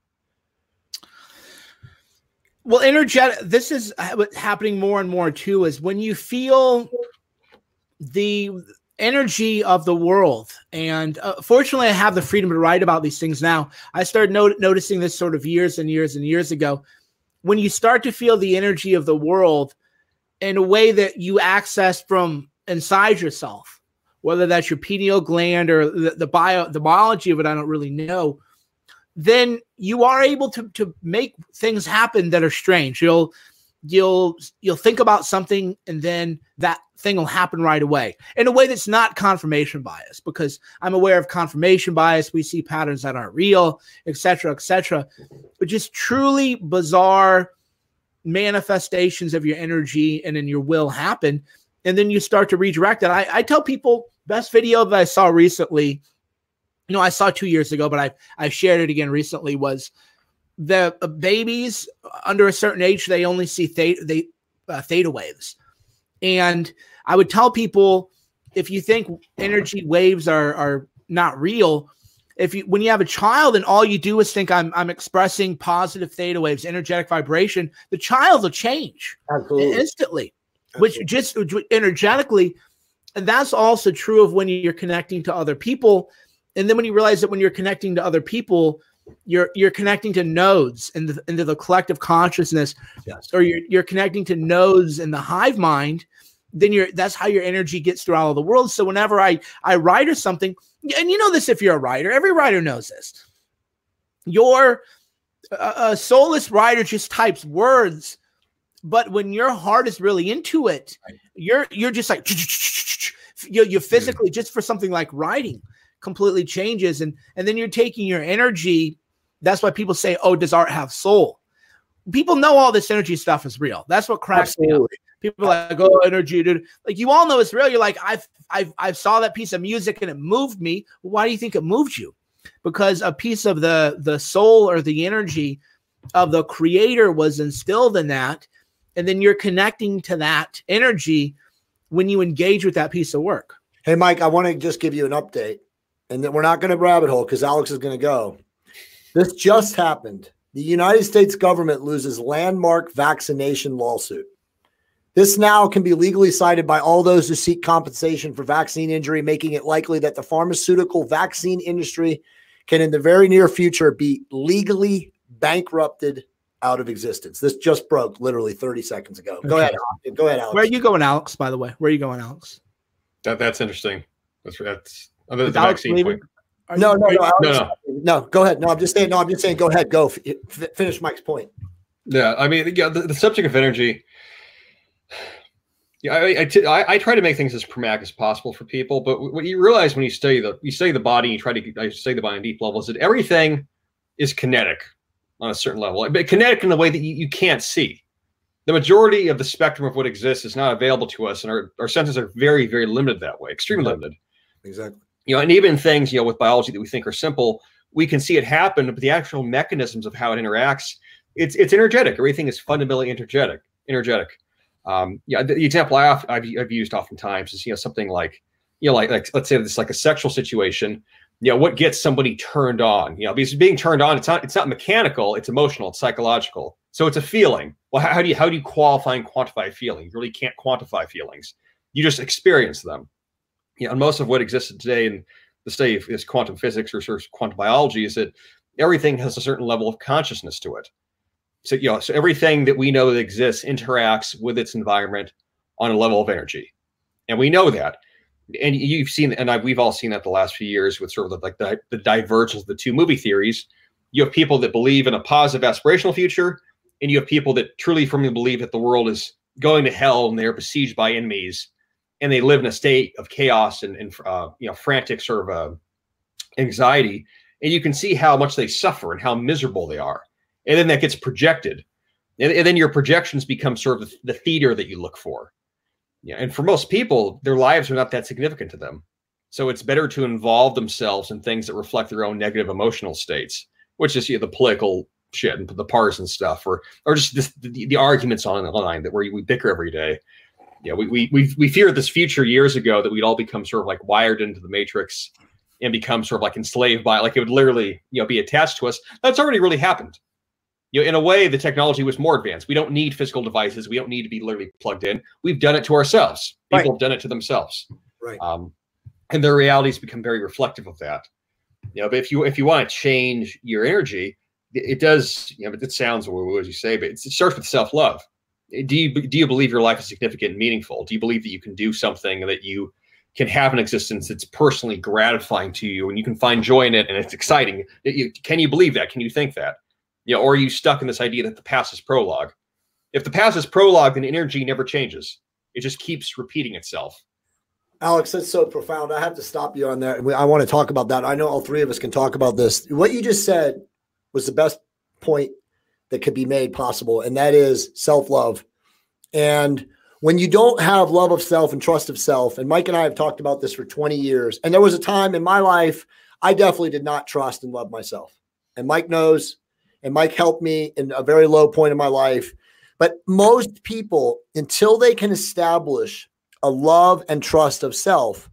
Well, energetic. This is what's happening more and more too. Is when you feel the energy of the world, and uh, fortunately, I have the freedom to write about these things now. I started not- noticing this sort of years and years and years ago. When you start to feel the energy of the world in a way that you access from inside yourself, whether that's your pineal gland or the, the bio, the biology of it, I don't really know then you are able to to make things happen that are strange. You'll you'll you'll think about something and then that thing will happen right away in a way that's not confirmation bias because i'm aware of confirmation bias. We see patterns that aren't real etc etc but just truly bizarre manifestations of your energy and in your will happen and then you start to redirect it. I, I tell people best video that i saw recently you know, I saw two years ago, but I I shared it again recently. Was the uh, babies under a certain age they only see theta they uh, theta waves, and I would tell people if you think energy waves are are not real, if you when you have a child and all you do is think I'm I'm expressing positive theta waves, energetic vibration, the child will change Absolutely. instantly, Absolutely. which just energetically, and that's also true of when you're connecting to other people and then when you realize that when you're connecting to other people you're you're connecting to nodes into the, into the collective consciousness yes. or you're you're connecting to nodes in the hive mind then you're that's how your energy gets through all of the world so whenever i i write or something and you know this if you're a writer every writer knows this your a, a soulless writer just types words but when your heart is really into it right. you're you're just like you you physically just for something like writing completely changes and and then you're taking your energy. That's why people say oh does art have soul? People know all this energy stuff is real. That's what cracks Absolutely. me up. People are like oh energy dude. Like you all know it's real. You're like i've i've i saw that piece of music and it moved me. Why do you think it moved you? Because a piece of the the soul or the energy of the creator was instilled in that and then you're connecting to that energy when you engage with that piece of work. Hey mike i want to just give you an update and then we're not going to rabbit hole because Alex is going to go. This just happened. The United States government loses landmark vaccination lawsuit. This now can be legally cited by all those who seek compensation for vaccine injury, making it likely that the pharmaceutical vaccine industry can, in the very near future, be legally bankrupted out of existence. This just broke literally 30 seconds ago. Go ahead. Go ahead, Alex. Where are you going, Alex? By the way, where are you going, Alex? That that's interesting. That's that's other the vaccine point. No, no, no, no, no, no. Go ahead. No, I'm just saying. No, I'm just saying. Go ahead. Go F- finish Mike's point. Yeah, I mean, yeah, the, the subject of energy. Yeah, I, I, t- I, I try to make things as pragmatic as possible for people, but what you realize when you study the you study the body, and you try to I study the body on deep levels that everything is kinetic on a certain level, but kinetic in the way that you, you can't see. The majority of the spectrum of what exists is not available to us, and our, our senses are very, very limited that way, extremely exactly. limited. Exactly. You know, and even things, you know, with biology that we think are simple, we can see it happen, but the actual mechanisms of how it interacts, it's it's energetic. Everything is fundamentally energetic. Energetic. Um, yeah, the, the example I, I've, I've used oftentimes is you know something like you know like like let's say it's like a sexual situation you know what gets somebody turned on you know because being turned on it's not it's not mechanical it's emotional it's psychological so it's a feeling well how, how do you how do you qualify and quantify feeling you really can't quantify feelings you just experience them you know and most of what exists today in the study of is quantum physics or sort of quantum biology is that everything has a certain level of consciousness to it. So you know so everything that we know that exists interacts with its environment on a level of energy. And we know that. And you've seen and I, we've all seen that the last few years with sort of the, like the, the divergence of the two movie theories. You have people that believe in a positive aspirational future and you have people that truly firmly believe that the world is going to hell and they're besieged by enemies and they live in a state of chaos and, and uh, you know frantic sort of uh, anxiety and you can see how much they suffer and how miserable they are and then that gets projected and, and then your projections become sort of the, the theater that you look for yeah, and for most people, their lives are not that significant to them. So it's better to involve themselves in things that reflect their own negative emotional states, which is you know, the political shit and the partisan stuff, or or just this, the, the arguments online that where we bicker every day. Yeah, we we we we feared this future years ago that we'd all become sort of like wired into the matrix and become sort of like enslaved by it, like it would literally you know be attached to us. That's already really happened you know, in a way, the technology was more advanced. We don't need physical devices. We don't need to be literally plugged in. We've done it to ourselves. People right. have done it to themselves. Right. Um, and their realities become very reflective of that. You know, but if you if you want to change your energy, it, it does. You know, but it sounds what as you say, but it starts with self love. Do you do you believe your life is significant and meaningful? Do you believe that you can do something that you can have an existence that's personally gratifying to you and you can find joy in it and it's exciting? Can you believe that? Can you think that? you know, or are you stuck in this idea that the past is prologue? If the past is prologue, then energy never changes. It just keeps repeating itself. Alex, that's so profound. I have to stop you on there. I want to talk about that. I know all three of us can talk about this. What you just said was the best point that could be made possible, and that is self love. And when you don't have love of self and trust of self, and Mike and I have talked about this for 20 years, and there was a time in my life I definitely did not trust and love myself. And Mike knows and Mike helped me in a very low point in my life. But most people, until they can establish a love and trust of self,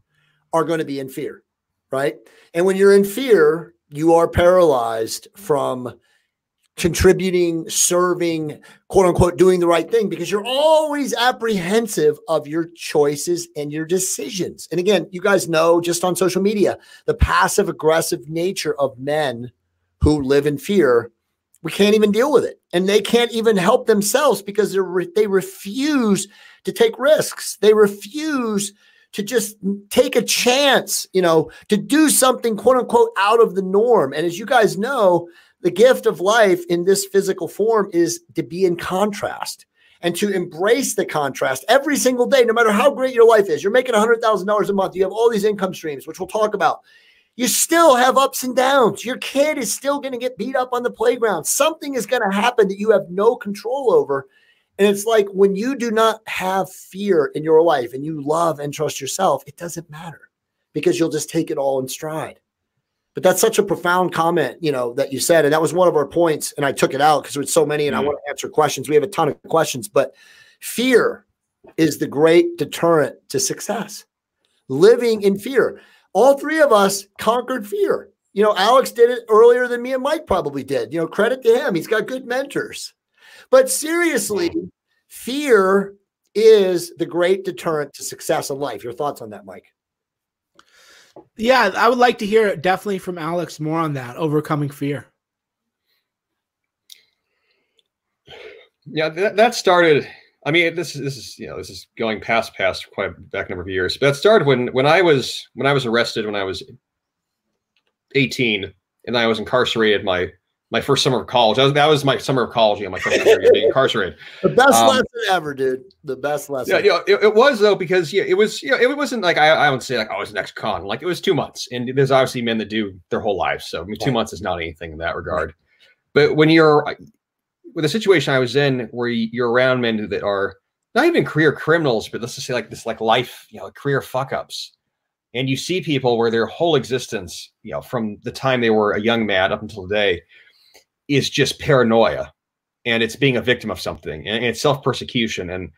are going to be in fear, right? And when you're in fear, you are paralyzed from contributing, serving, quote unquote, doing the right thing because you're always apprehensive of your choices and your decisions. And again, you guys know just on social media, the passive aggressive nature of men who live in fear we can't even deal with it. And they can't even help themselves because re- they refuse to take risks. They refuse to just take a chance you know to do something quote unquote out of the norm. And as you guys know the gift of life in this physical form is to be in contrast and to embrace the contrast every single day no matter how great your life is you're making $100000 a month you have all these income streams which we'll talk about you still have ups and downs. Your kid is still going to get beat up on the playground. Something is going to happen that you have no control over. And it's like when you do not have fear in your life and you love and trust yourself, it doesn't matter because you'll just take it all in stride. But that's such a profound comment, you know, that you said. And that was one of our points. And I took it out because there's so many and mm-hmm. I want to answer questions. We have a ton of questions, but fear is the great deterrent to success. Living in fear all three of us conquered fear. You know, Alex did it earlier than me and Mike probably did. You know, credit to him. He's got good mentors. But seriously, fear is the great deterrent to success in life. Your thoughts on that, Mike? Yeah, I would like to hear definitely from Alex more on that, overcoming fear. Yeah, that, that started I mean, this is this is you know this is going past past quite back a number of years. But that started when when I was when I was arrested when I was 18 and I was incarcerated my my first summer of college. That was, that was my summer of college. You know, my first year being incarcerated. The best um, lesson ever, dude. The best lesson. Yeah, you know, it, it, was though because yeah, it was. You know, it wasn't like I, I would say like oh, I was next con. Like it was two months, and there's obviously men that do their whole lives. So I mean, two months is not anything in that regard. But when you're with the situation I was in, where you're around men that are not even career criminals, but let's just say like this, like life, you know, career fuck ups and you see people where their whole existence you know from the time they were a young man up until today is just paranoia and it's being a victim of something and it's self-persecution and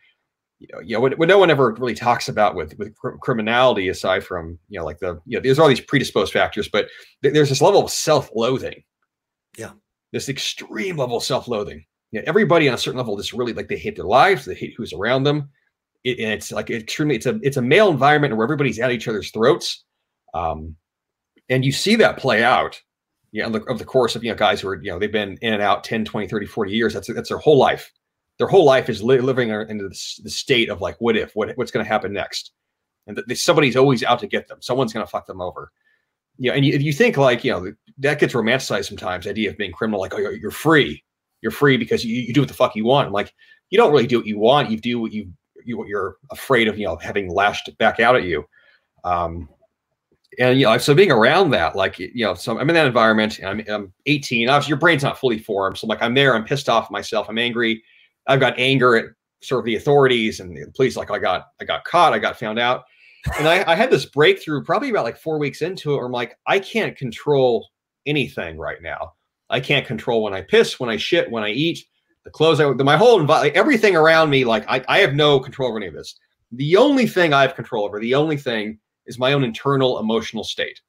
you know, you know what, what no one ever really talks about with with cr- criminality aside from you know like the you know there's all these predisposed factors but th- there's this level of self-loathing. Yeah. This extreme level of self-loathing. You know, everybody on a certain level just really like they hate their lives they hate who's around them. It, and it's like extremely it's a it's a male environment where everybody's at each other's throats um and you see that play out you know, of the course of, you know, guys who are, you know, they've been in and out 10, 20, 30, 40 years. That's, that's their whole life. Their whole life is li- living the, the, state of like, what if, what, what's going to happen next? And th- somebody's always out to get them. Someone's going to fuck them over. You know, and you, you think like, you know, that gets romanticized sometimes, the idea of being criminal, like, oh, you're free. You're free because you, you do what the fuck you want. I'm like, you don't really do what you want. You do what you, you what you're afraid of, you know, having lashed back out at you. Um, and you know, so being around that, like you know, so I'm in that environment. I'm, I'm 18. Obviously, your brain's not fully formed, so like I'm there. I'm pissed off myself. I'm angry. I've got anger at sort of the authorities and the police. Like I got, I got caught. I got found out, and I, I had this breakthrough probably about like four weeks into it. Where I'm like, I can't control anything right now. I can't control when I piss, when I shit, when I eat, the clothes. I, my whole environment, everything around me. Like I, I have no control over any of this. The only thing I have control over, the only thing is my own internal emotional state.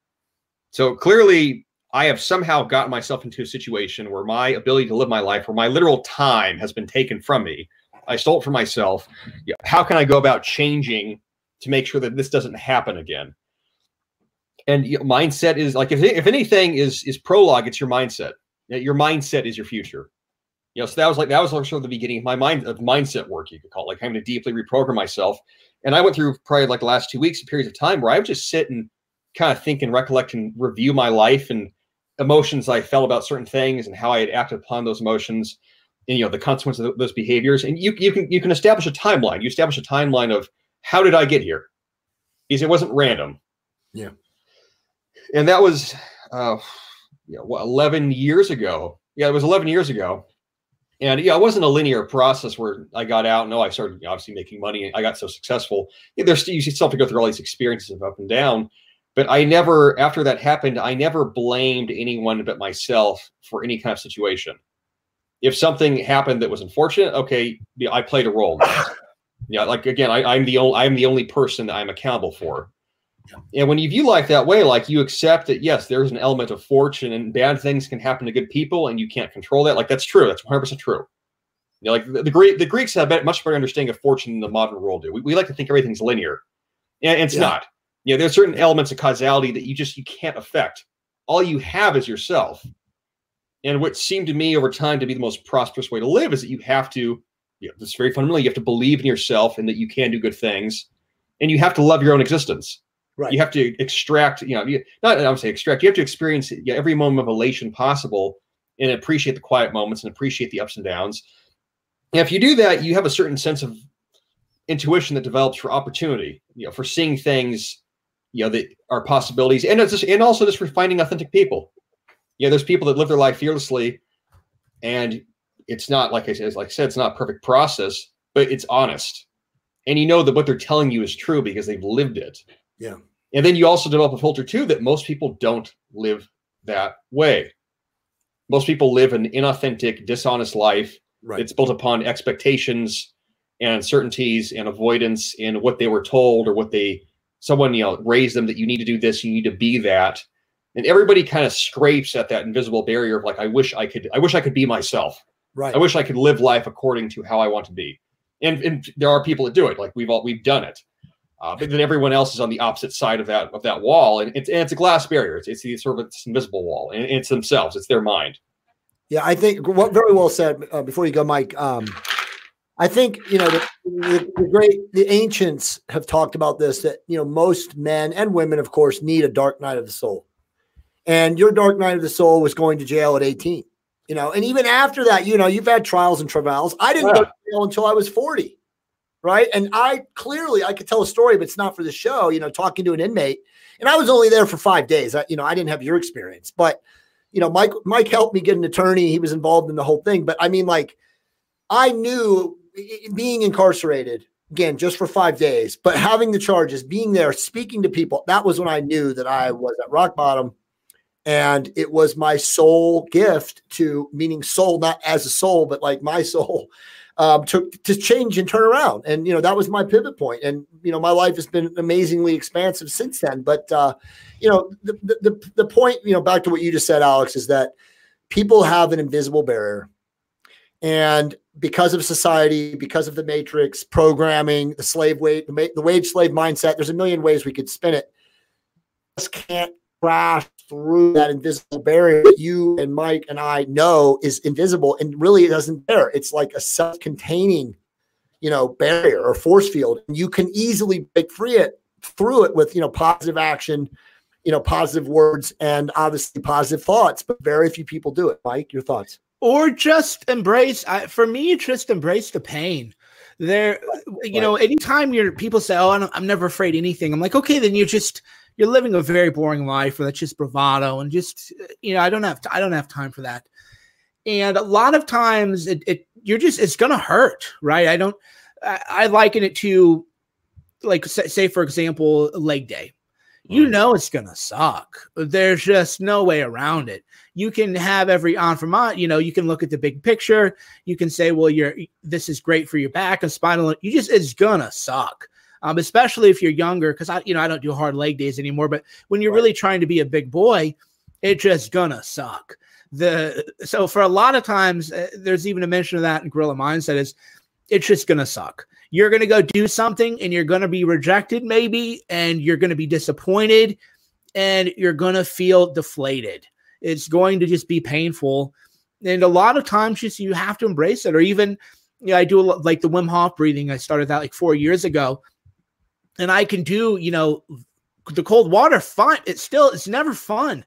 So clearly, I have somehow gotten myself into a situation where my ability to live my life, where my literal time has been taken from me. I stole it for myself. How can I go about changing to make sure that this doesn't happen again? And mindset is like if, if anything is is prologue, it's your mindset. Your mindset is your future. You know, so that was like that was sort of the beginning of my mind of mindset work, you could call it, like having to deeply reprogram myself and I went through probably like the last two weeks, periods of time where I would just sit and kind of think and recollect and review my life and emotions I felt about certain things and how I had acted upon those emotions and you know the consequences of those behaviors. And you you can you can establish a timeline. You establish a timeline of how did I get here? Because it wasn't random. Yeah. And that was uh you know, what, 11 years ago. Yeah, it was 11 years ago. And yeah, it wasn't a linear process where I got out. No, oh, I started obviously making money. I got so successful. Yeah, there's you still have to go through all these experiences of up and down. But I never, after that happened, I never blamed anyone but myself for any kind of situation. If something happened that was unfortunate, okay, yeah, I played a role. yeah, like again, I, I'm the only I'm the only person that I'm accountable for. And when you view life that way, like you accept that, yes, there's an element of fortune and bad things can happen to good people and you can't control that. Like that's true. That's 100% true. You know, like the, the, Greek, the Greeks have a much better understanding of fortune than the modern world do. We, we like to think everything's linear and it's yeah. not. You know, there's certain elements of causality that you just, you can't affect. All you have is yourself. And what seemed to me over time to be the most prosperous way to live is that you have to, you know, this very fundamentally, you have to believe in yourself and that you can do good things and you have to love your own existence Right. You have to extract, you know, you, not I would say extract. You have to experience you know, every moment of elation possible and appreciate the quiet moments and appreciate the ups and downs. And if you do that, you have a certain sense of intuition that develops for opportunity, you know, for seeing things, you know, that are possibilities, and it's just, and also just for finding authentic people. You know, there's people that live their life fearlessly, and it's not like I said, like I said, it's not a perfect process, but it's honest, and you know that what they're telling you is true because they've lived it. Yeah. And then you also develop a filter too that most people don't live that way. Most people live an inauthentic, dishonest life. Right. It's built upon expectations and uncertainties and avoidance in what they were told or what they someone you know raised them that you need to do this, you need to be that. And everybody kind of scrapes at that invisible barrier of like, I wish I could, I wish I could be myself. Right. I wish I could live life according to how I want to be. And, and there are people that do it. Like we've all we've done it. Uh, but then everyone else is on the opposite side of that of that wall, and it's and it's a glass barrier. It's, it's the sort of this invisible wall, and it's themselves. It's their mind. Yeah, I think what very well said. Uh, before you go, Mike, um, I think you know the, the, the, great the ancients have talked about this that you know most men and women, of course, need a dark night of the soul, and your dark night of the soul was going to jail at eighteen. You know, and even after that, you know, you've had trials and travails. I didn't yeah. go to jail until I was 40. Right. And I clearly I could tell a story, but it's not for the show, you know, talking to an inmate. And I was only there for five days. I, you know, I didn't have your experience, but you know, Mike Mike helped me get an attorney. He was involved in the whole thing. But I mean, like, I knew being incarcerated again just for five days, but having the charges, being there, speaking to people, that was when I knew that I was at rock bottom. And it was my soul gift to meaning soul, not as a soul, but like my soul um, to, to change and turn around. And, you know, that was my pivot point. And, you know, my life has been amazingly expansive since then. But, uh, you know, the, the, the point, you know, back to what you just said, Alex, is that people have an invisible barrier. And because of society, because of the matrix, programming, the slave weight, the, the wage slave mindset, there's a million ways we could spin it. Just can't crash through that invisible barrier that you and Mike and I know is invisible and really it doesn't there. It's like a self-containing, you know, barrier or force field. And you can easily break free it through it with, you know, positive action, you know, positive words and obviously positive thoughts, but very few people do it. Mike, your thoughts? Or just embrace, I, for me, just embrace the pain there you know anytime you're people say oh I'm, I'm never afraid anything i'm like okay then you're just you're living a very boring life or that's just bravado and just you know i don't have i don't have time for that and a lot of times it, it you're just it's gonna hurt right i don't I, I liken it to like say, say for example leg day you know it's gonna suck. There's just no way around it. You can have every on from on, you know, you can look at the big picture. You can say, well, you're this is great for your back and spinal. You just it's gonna suck um, especially if you're younger. Because I, you know, I don't do hard leg days anymore. But when you're really trying to be a big boy, it's just gonna suck. The so for a lot of times, uh, there's even a mention of that in Gorilla Mindset is it's just gonna suck. You're gonna go do something and you're gonna be rejected, maybe, and you're gonna be disappointed, and you're gonna feel deflated. It's going to just be painful. And a lot of times, just you have to embrace it, or even yeah, you know, I do a lot, like the Wim Hof breathing. I started that like four years ago and I can do, you know, the cold water fun. It's still, it's never fun.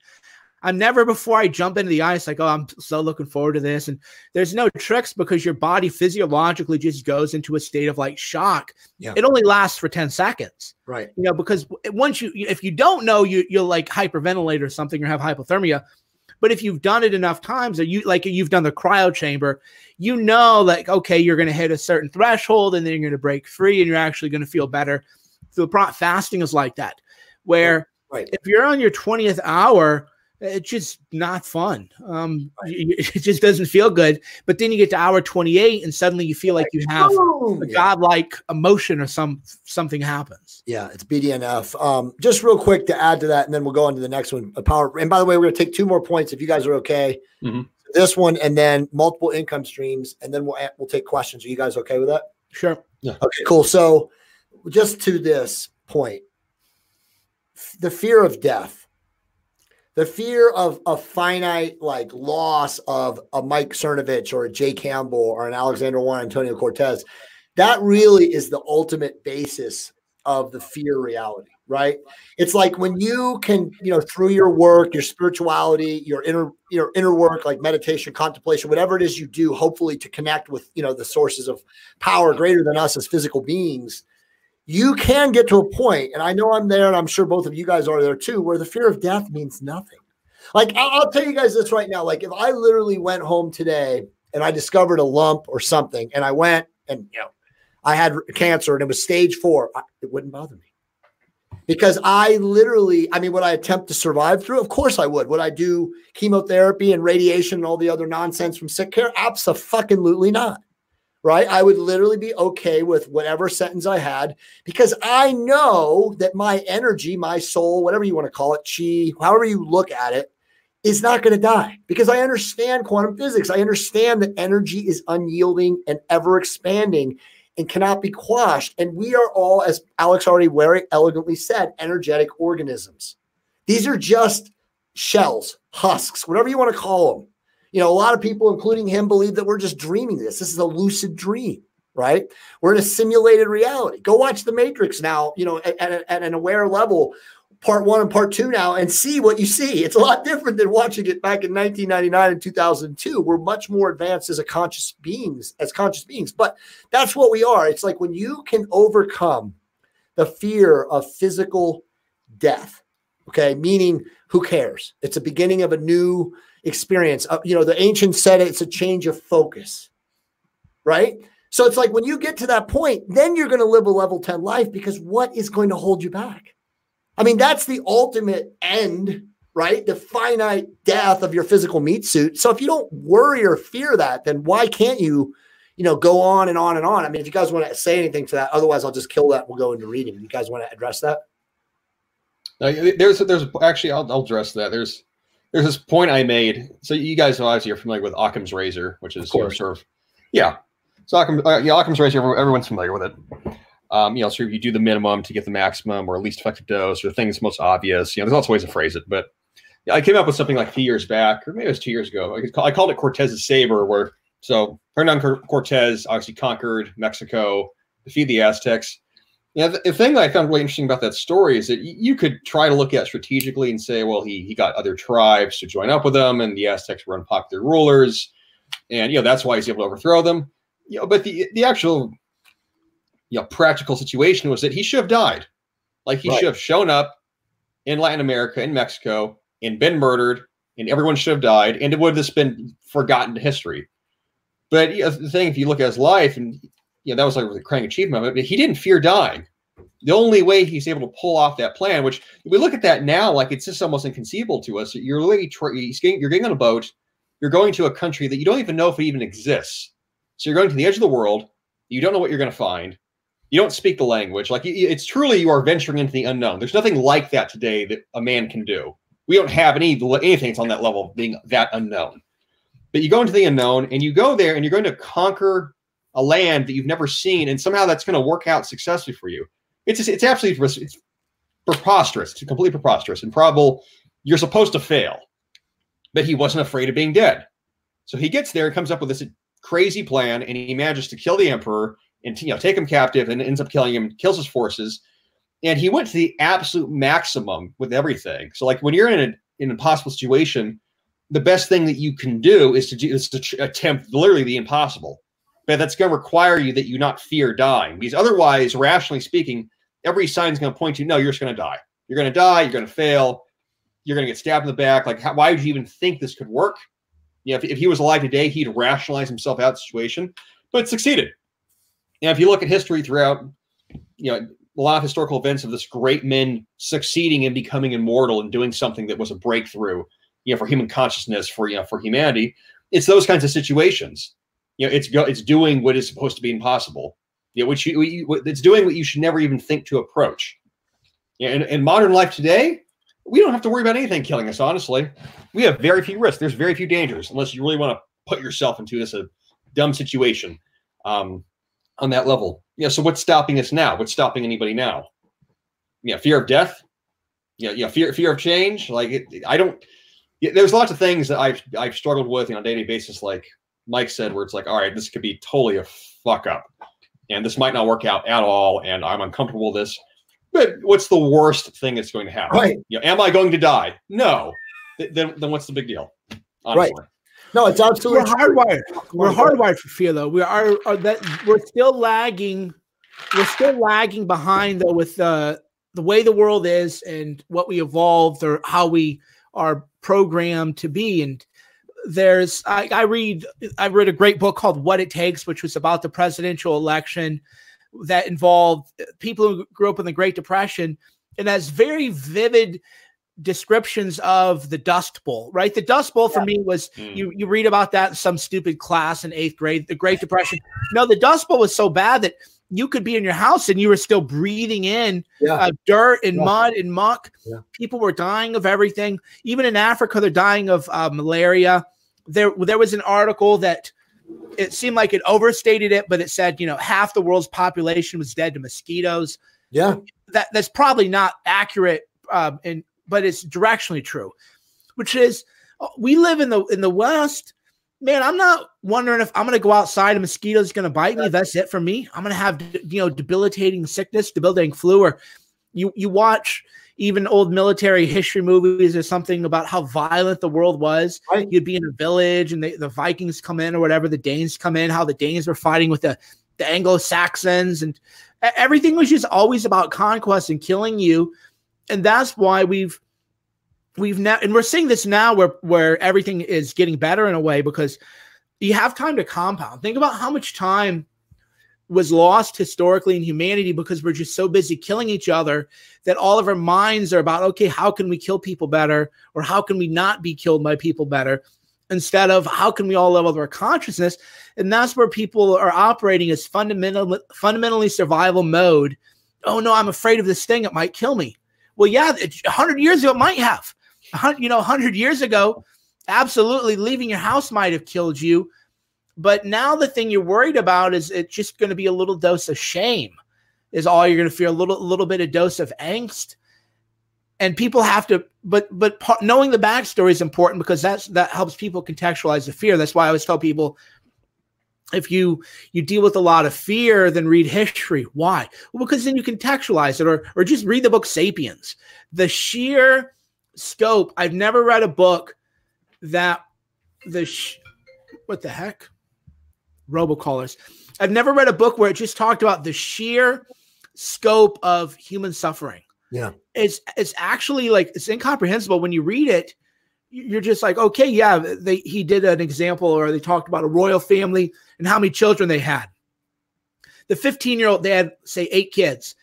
I'm never before I jump into the ice like, oh, I'm so looking forward to this. And there's no tricks because your body physiologically just goes into a state of like shock. Yeah. It only lasts for 10 seconds. Right. You know, because once you, if you don't know, you, you'll like hyperventilate or something or have hypothermia. But if you've done it enough times or you like you've done the cryo chamber, you know, like, okay, you're going to hit a certain threshold and then you're going to break free and you're actually going to feel better the fasting is like that, where right. if you're on your 20th hour, it's just not fun. Um, right. it just doesn't feel good. But then you get to hour 28 and suddenly you feel like you have a godlike emotion or some something happens. Yeah, it's BDNF. Um, just real quick to add to that, and then we'll go on to the next one. A power. And by the way, we're gonna take two more points if you guys are okay. Mm-hmm. This one and then multiple income streams, and then we'll we'll take questions. Are you guys okay with that? Sure. Yeah. Okay, cool. So just to this point the fear of death the fear of a finite like loss of a mike cernovich or a jay campbell or an alexander juan antonio cortes that really is the ultimate basis of the fear reality right? It's like when you can you know through your work your spirituality your inner your inner work like meditation contemplation whatever it is you do hopefully to connect with you know the sources of power greater than us as physical beings you can get to a point, and I know I'm there, and I'm sure both of you guys are there too, where the fear of death means nothing. Like, I'll tell you guys this right now. Like, if I literally went home today and I discovered a lump or something, and I went and, you know, I had cancer and it was stage four, it wouldn't bother me. Because I literally, I mean, would I attempt to survive through? Of course I would. Would I do chemotherapy and radiation and all the other nonsense from sick care? Absolutely not right? I would literally be okay with whatever sentence I had because I know that my energy, my soul, whatever you want to call it, chi, however you look at it, is not going to die because I understand quantum physics. I understand that energy is unyielding and ever expanding and cannot be quashed. And we are all, as Alex already very elegantly said, energetic organisms. These are just shells, husks, whatever you want to call them you know, a lot of people, including him, believe that we're just dreaming this. This is a lucid dream, right? We're in a simulated reality. Go watch The Matrix now, you know, at, at, at an aware level. part one and part two now and see what you see. It's a lot different than watching it back in 1999 and 2002. We're much more advanced as a conscious beings, as conscious beings. But that's what we are. It's like when you can overcome the fear of physical death. Okay, meaning who cares? It's a beginning of a new experience. Uh, you know, the ancients said it's a change of focus, right? So it's like when you get to that point, then you're going to live a level 10 life because what is going to hold you back? I mean, that's the ultimate end, right? The finite death of your physical meat suit. So if you don't worry or fear that, then why can't you, you know, go on and on and on? I mean, if you guys want to say anything to that, otherwise I'll just kill that. We'll go into reading. You guys want to address that? Uh, there's there's actually I'll, I'll address that. There's there's this point I made. So you guys obviously are familiar with Occam's razor, which is know, sort of yeah. So Occam, uh, yeah, Occam's razor, everyone's familiar with it um, you know, of you do the minimum to get the maximum or least effective dose or the thing that's most obvious. You know, there's lots of ways to phrase it, but I came up with something like a few years back, or maybe it was two years ago. I called it Cortes's saber, where so Hernan Cortes obviously conquered Mexico, defeated the Aztecs. Yeah, the, the, thing that I found really interesting about that story is that you could try to look at strategically and say, well, he he got other tribes to join up with him, and the Aztecs were unpopular rulers, and you know that's why he's able to overthrow them. You know, but the the actual you know practical situation was that he should have died. Like he right. should have shown up in Latin America, in Mexico, and been murdered, and everyone should have died, and it would have just been forgotten to history. But you know, the thing, if you look at his life, and you know that was like the crowning achievement but he didn't fear dying. The only way he's able to pull off that plan, which we look at that now, like it's just almost inconceivable to us. You're literally you're getting on a boat, you're going to a country that you don't even know if it even exists. So you're going to the edge of the world. You don't know what you're going to find you don't speak the language. Like it's truly you are venturing into the unknown. There's nothing like that today that a man can do. We don't have any anything that's on that level of being that unknown. But you go into the unknown and you go there and you're going to conquer a land that you've never seen, and somehow that's going to work out successfully for you. It's just, it's absolutely it's preposterous. It's completely preposterous and probable. You're supposed to fail, but he wasn't afraid of being dead. So he gets there and comes up with this crazy plan, and he manages to kill the emperor and you know take him captive and ends up killing him, kills his forces. And he went to the absolute maximum with everything. So like when you're in an impossible situation, the best thing that you can do is to do is to attempt literally the impossible. But that's going to require you that you not fear dying, because otherwise, rationally speaking, every sign is going to point to you, no, you're just going to die. You're going to die. You're going to fail. You're going to get stabbed in the back. Like, how, why would you even think this could work? You know, if, if he was alive today, he'd rationalize himself out of the situation, but succeeded. Now, if you look at history throughout, you know, a lot of historical events of this great men succeeding and becoming immortal and doing something that was a breakthrough, you know, for human consciousness, for you know, for humanity. It's those kinds of situations. You know, it's go, it's doing what is supposed to be impossible. You know, which you, it's doing what you should never even think to approach. You know, in, in modern life today, we don't have to worry about anything killing us. Honestly, we have very few risks. There's very few dangers unless you really want to put yourself into this a dumb situation. Um, on that level. Yeah. So what's stopping us now? What's stopping anybody now? Yeah. Fear of death. Yeah. Yeah. Fear, fear of change. Like it, I don't, yeah, there's lots of things that I've, I've struggled with you know, on a daily basis. Like Mike said, where it's like, all right, this could be totally a fuck up and this might not work out at all. And I'm uncomfortable with this, but what's the worst thing that's going to happen? Right. You know, am I going to die? No. Th- then, then what's the big deal? Honestly. Right. No, it's absolutely we're hardwired. We're hardwired for fear, though. We are, are, that we're still lagging. We're still lagging behind though with uh, the way the world is and what we evolved or how we are programmed to be. And there's I, I read I read a great book called What It Takes, which was about the presidential election that involved people who grew up in the Great Depression and has very vivid descriptions of the Dust Bowl, right? The Dust Bowl for yeah. me was mm. you you read about that in some stupid class in eighth grade, the Great Depression. No, the Dust Bowl was so bad that you could be in your house and you were still breathing in yeah. uh, dirt and yeah. mud and muck. People were dying of everything. Even in Africa, they're dying of uh, malaria. There, there was an article that it seemed like it overstated it, but it said you know half the world's population was dead to mosquitoes. Yeah, that that's probably not accurate um, in but it's directionally true, which is uh, we live in the in the West. Man, I'm not wondering if I'm going to go outside and mosquitoes going to bite me. That's it for me. I'm going to have you know debilitating sickness, debilitating flu, or you you watch even old military history movies or something about how violent the world was. Right. You'd be in a village and they, the Vikings come in or whatever, the Danes come in, how the Danes were fighting with the, the Anglo Saxons, and everything was just always about conquest and killing you. And that's why we've we've now and we're seeing this now where where everything is getting better in a way because you have time to compound. Think about how much time was lost historically in humanity because we're just so busy killing each other that all of our minds are about okay how can we kill people better or how can we not be killed by people better instead of how can we all level our consciousness? And that's where people are operating as fundamental fundamentally survival mode. Oh no i'm afraid of this thing. It might kill me. Well yeah 100 years ago it might have you know 100 years ago absolutely leaving your house might have killed you but now the thing you're worried about is it's just going to be a little dose of shame, is all you're going to feel a little little bit of dose of angst. And people have to, but but part, knowing the backstory is important because that's that helps people contextualize the fear. That's why I always tell people, if you you deal with a lot of fear, then read history. Why? Well, because then you contextualize it, or or just read the book *Sapiens*. The sheer scope. I've never read a book that the sh- what the heck robocallers. I've never read a book where it just talked about the sheer scope of human suffering. Yeah. It's it's actually like it's incomprehensible when you read it. You're just like, okay, yeah, they he did an example or they talked about a royal family and how many children they had. The 15 year old, they had say eight kids.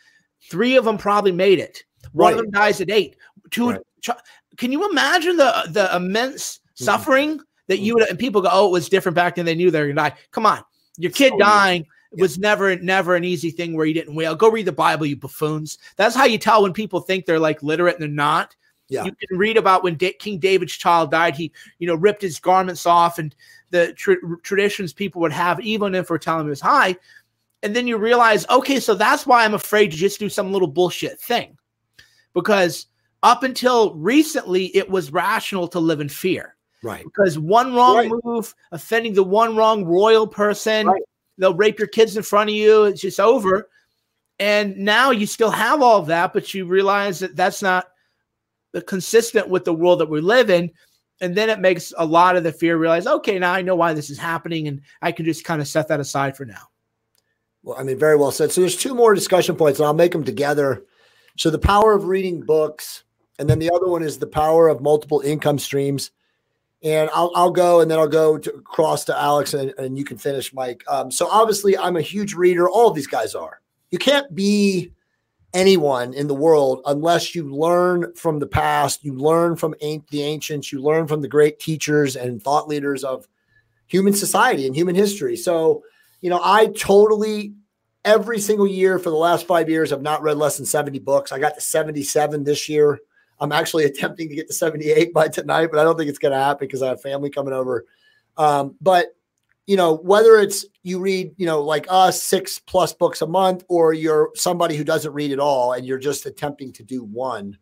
Three of them probably made it. One right. of them dies at eight. Two. Right. Can you imagine the the immense mm-hmm. suffering that you would and people go, oh, it was different back then. They knew they were gonna die. Come on, your kid so, dying yeah. was never never an easy thing where you didn't wail. Go read the Bible, you buffoons. That's how you tell when people think they're like literate and they're not. Yeah. You can read about when da- King David's child died. He, you know, ripped his garments off, and the traditions people would have, even if we're telling him it was high. And then you realize, okay, so that's why I'm afraid to just do some little bullshit thing, because up until recently, it was rational to live in fear. Right. Because one wrong right. move, offending the one wrong royal person, right. they'll rape your kids in front of you. It's just over. And now you still have all that, but you realize that that's not consistent with the world that we live in. And then it makes a lot of the fear realize, okay, now I know why this is happening, and I can just kind of set that aside for now. Well, I mean, very well said. So there's two more discussion points, and I'll make them together. So the power of reading books, and then the other one is the power of multiple income streams and I'll, I'll go and then I'll go to, across to Alex and, and you can finish, Mike. Um, so obviously, I'm a huge reader. All of these guys are. You can't be anyone in the world unless you learn from the past, you learn from the ancients, you learn from the great teachers and thought leaders of human society and human history. So, you know, I totally every single year for the last five years, I've not read less than 70 books. I got to 77 this year. I'm actually attempting to get to 78 by tonight, but I don't think it's going to happen because I have family coming over. Um, but you know, whether it's you read, you know, like us, six plus books a month, or you're somebody who doesn't read at all and you're just attempting to do one,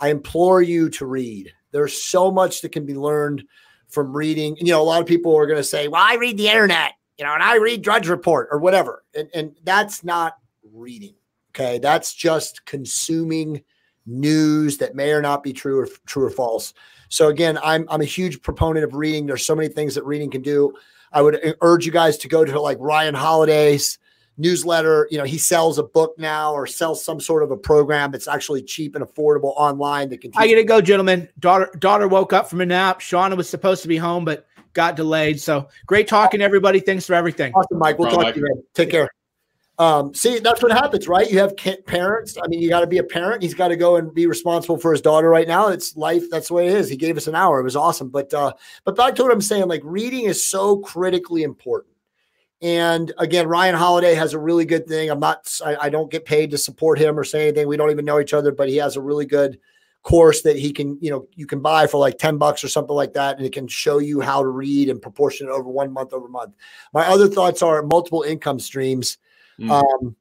I implore you to read. There's so much that can be learned from reading. You know, a lot of people are going to say, well, I read the internet, you know, and I read Drudge Report or whatever. And, and that's not reading. Okay. That's just consuming news that may or not be true or true or false. So again, I'm I'm a huge proponent of reading. There's so many things that reading can do. I would uh, urge you guys to go to like Ryan Holiday's newsletter. You know, he sells a book now or sells some sort of a program that's actually cheap and affordable online that can. I gotta go, gentlemen. Daughter daughter woke up from a nap. Shauna was supposed to be home, but got delayed. So great talking, everybody. Thanks for everything. Awesome, Mike. We'll talk Mike. to you. Man. Take care. Um, see, that's what happens, right? You have parents. I mean, you got to be a parent. He's got to go and be responsible for his daughter right now. It's life. That's the way it is. He gave us an hour. It was awesome. But, uh, but back to what I'm saying, like reading is so critically important. And again, Ryan Holiday has a really good thing. I'm not, I, I don't get paid to support him or say anything. We don't even know each other, but he has a really good course that he can, you know, you can buy for like 10 bucks or something like that. And it can show you how to read and proportion it over one month over month. My other thoughts are multiple income streams Mm. Um,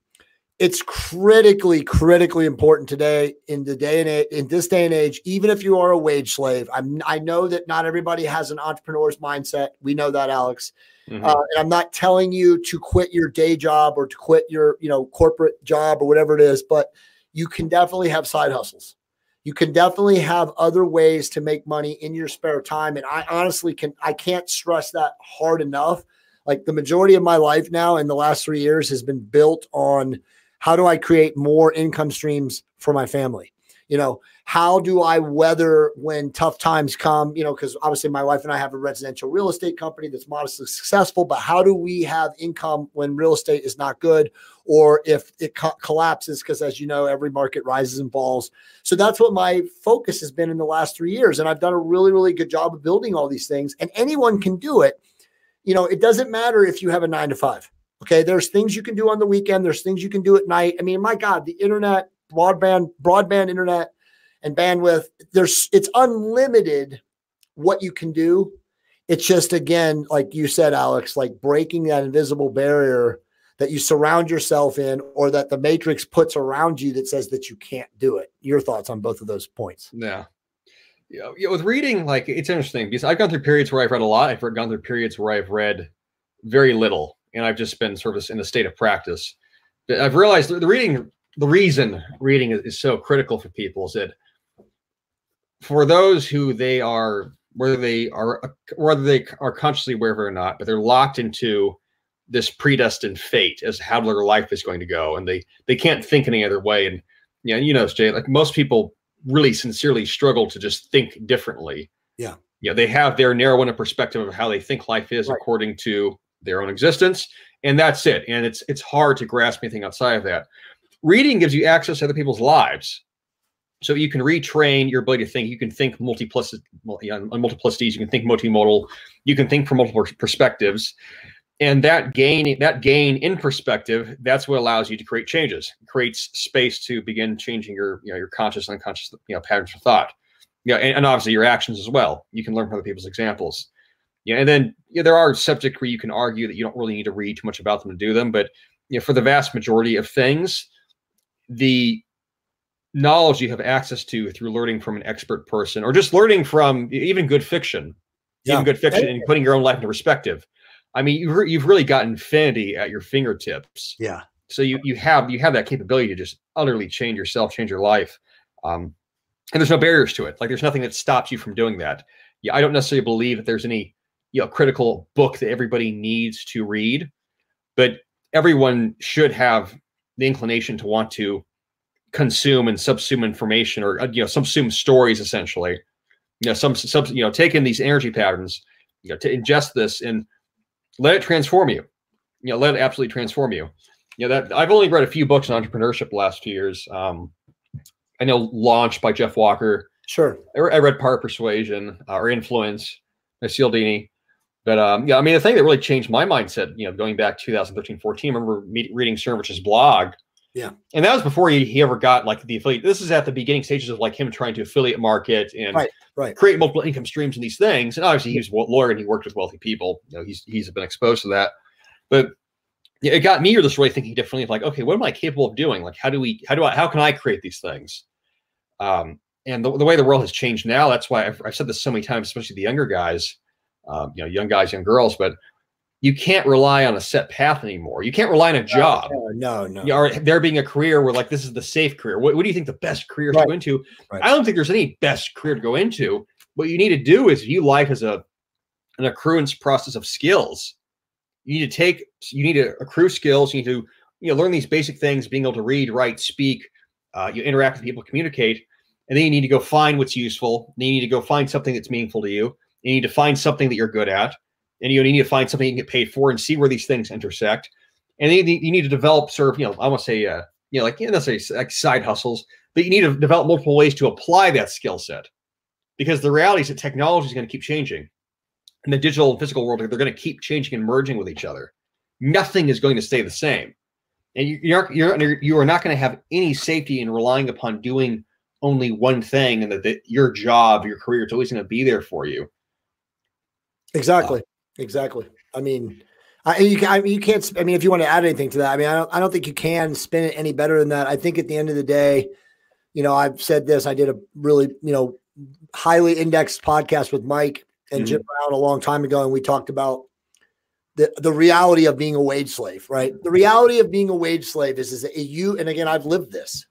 it's critically, critically important today in the day and age, in this day and age. Even if you are a wage slave, I'm, I know that not everybody has an entrepreneur's mindset. We know that, Alex. Mm-hmm. Uh, and I'm not telling you to quit your day job or to quit your, you know, corporate job or whatever it is, but you can definitely have side hustles. You can definitely have other ways to make money in your spare time. And I honestly can, I can't stress that hard enough. Like the majority of my life now in the last three years has been built on how do I create more income streams for my family? You know, how do I weather when tough times come? You know, because obviously my wife and I have a residential real estate company that's modestly successful, but how do we have income when real estate is not good or if it co- collapses? Because as you know, every market rises and falls. So that's what my focus has been in the last three years. And I've done a really, really good job of building all these things, and anyone can do it. You know, it doesn't matter if you have a nine to five. Okay. There's things you can do on the weekend, there's things you can do at night. I mean, my God, the internet, broadband, broadband internet and bandwidth. There's it's unlimited what you can do. It's just again, like you said, Alex, like breaking that invisible barrier that you surround yourself in or that the matrix puts around you that says that you can't do it. Your thoughts on both of those points? Yeah. Yeah, yeah, with reading, like it's interesting because I've gone through periods where I've read a lot. I've gone through periods where I've read very little, and I've just been sort of in a state of practice. But I've realized the reading, the reason reading is, is so critical for people is that for those who they are whether they are uh, whether they are consciously aware of it or not, but they're locked into this predestined fate as how their life is going to go, and they they can't think any other way. And yeah, you know, Jay, like most people really sincerely struggle to just think differently. Yeah, yeah, they have their narrow window perspective of how they think life is right. according to their own existence, and that's it. And it's it's hard to grasp anything outside of that. Reading gives you access to other people's lives so you can retrain your ability to think. You can think multiplicity on multiplicities. You can think multimodal. You can think from multiple perspectives, and that gain that gain in perspective that's what allows you to create changes. It creates space to begin changing your you know your conscious and unconscious you know patterns of thought. Yeah, and, and obviously your actions as well. You can learn from other people's examples. Yeah, and then yeah, there are subjects where you can argue that you don't really need to read too much about them to do them, but you know, for the vast majority of things, the knowledge you have access to through learning from an expert person or just learning from even good fiction yeah. even good fiction and putting your own life into perspective i mean you've, you've really got infinity at your fingertips. Yeah. So you you have you have that capability to just utterly change yourself change your life um, and there's no barriers to it. Like there's nothing that stops you from doing that. Yeah i don't necessarily believe that there's any you know critical book that everybody needs to read but everyone should have the inclination to want to consume and subsume information or uh, you know subsume stories essentially. You know some sub you know take in these energy patterns you know to ingest this and let it transform you. You know let it absolutely transform you. You know that i've only read a few books on entrepreneurship the last few years. Um i know launch by jeff walker. Sure. I, I read Power Persuasion uh, or influence by cialdini. But um, yeah, I mean, the thing that really changed my mindset, you know, going back 2013, 14, I remember me- reading Cernovich's blog yeah. And that was before he, he ever got like the affiliate. This is at the beginning stages of like him trying to affiliate market and right, right. create multiple income streams and these things. And obviously he was a lawyer and he worked with wealthy people. You know, he's he's been exposed to that. But it got me or this way thinking differently of like, okay, what am I capable of doing? Like how do we how do I how can I create these things? Um, and the, the way the world has changed now, that's why I've, I've said this so many times, especially the younger guys, um, you know, young guys, young girls, but you can't rely on a set path anymore. You can't rely on a job. No, no. no. Or there being a career where like this is the safe career. What, what do you think the best career right. to go into? Right. I don't think there's any best career to go into. What you need to do is view life as a an accruance process of skills. You need to take, you need to accrue skills. You need to, you know, learn these basic things, being able to read, write, speak, uh, you interact with people, communicate, and then you need to go find what's useful. Then you need to go find something that's meaningful to you. You need to find something that you're good at and you need to find something you can get paid for and see where these things intersect. And you you need to develop sort of, you know, I want to say, uh, you know, like, you know, say like side hustles, but you need to develop multiple ways to apply that skill set because the reality is that technology is going to keep changing. In the digital and physical world, they're going to keep changing and merging with each other. Nothing is going to stay the same. And you, you're, you're, you are not going to have any safety in relying upon doing only one thing and that, that your job, your career is always going to be there for you. Exactly. Uh, Exactly. I mean, I, you, can, I mean, you can't. I mean, if you want to add anything to that, I mean, I don't. I don't think you can spin it any better than that. I think at the end of the day, you know, I've said this. I did a really, you know, highly indexed podcast with Mike and mm-hmm. Jim Brown a long time ago, and we talked about the the reality of being a wage slave. Right. The reality of being a wage slave is is that you. And again, I've lived this.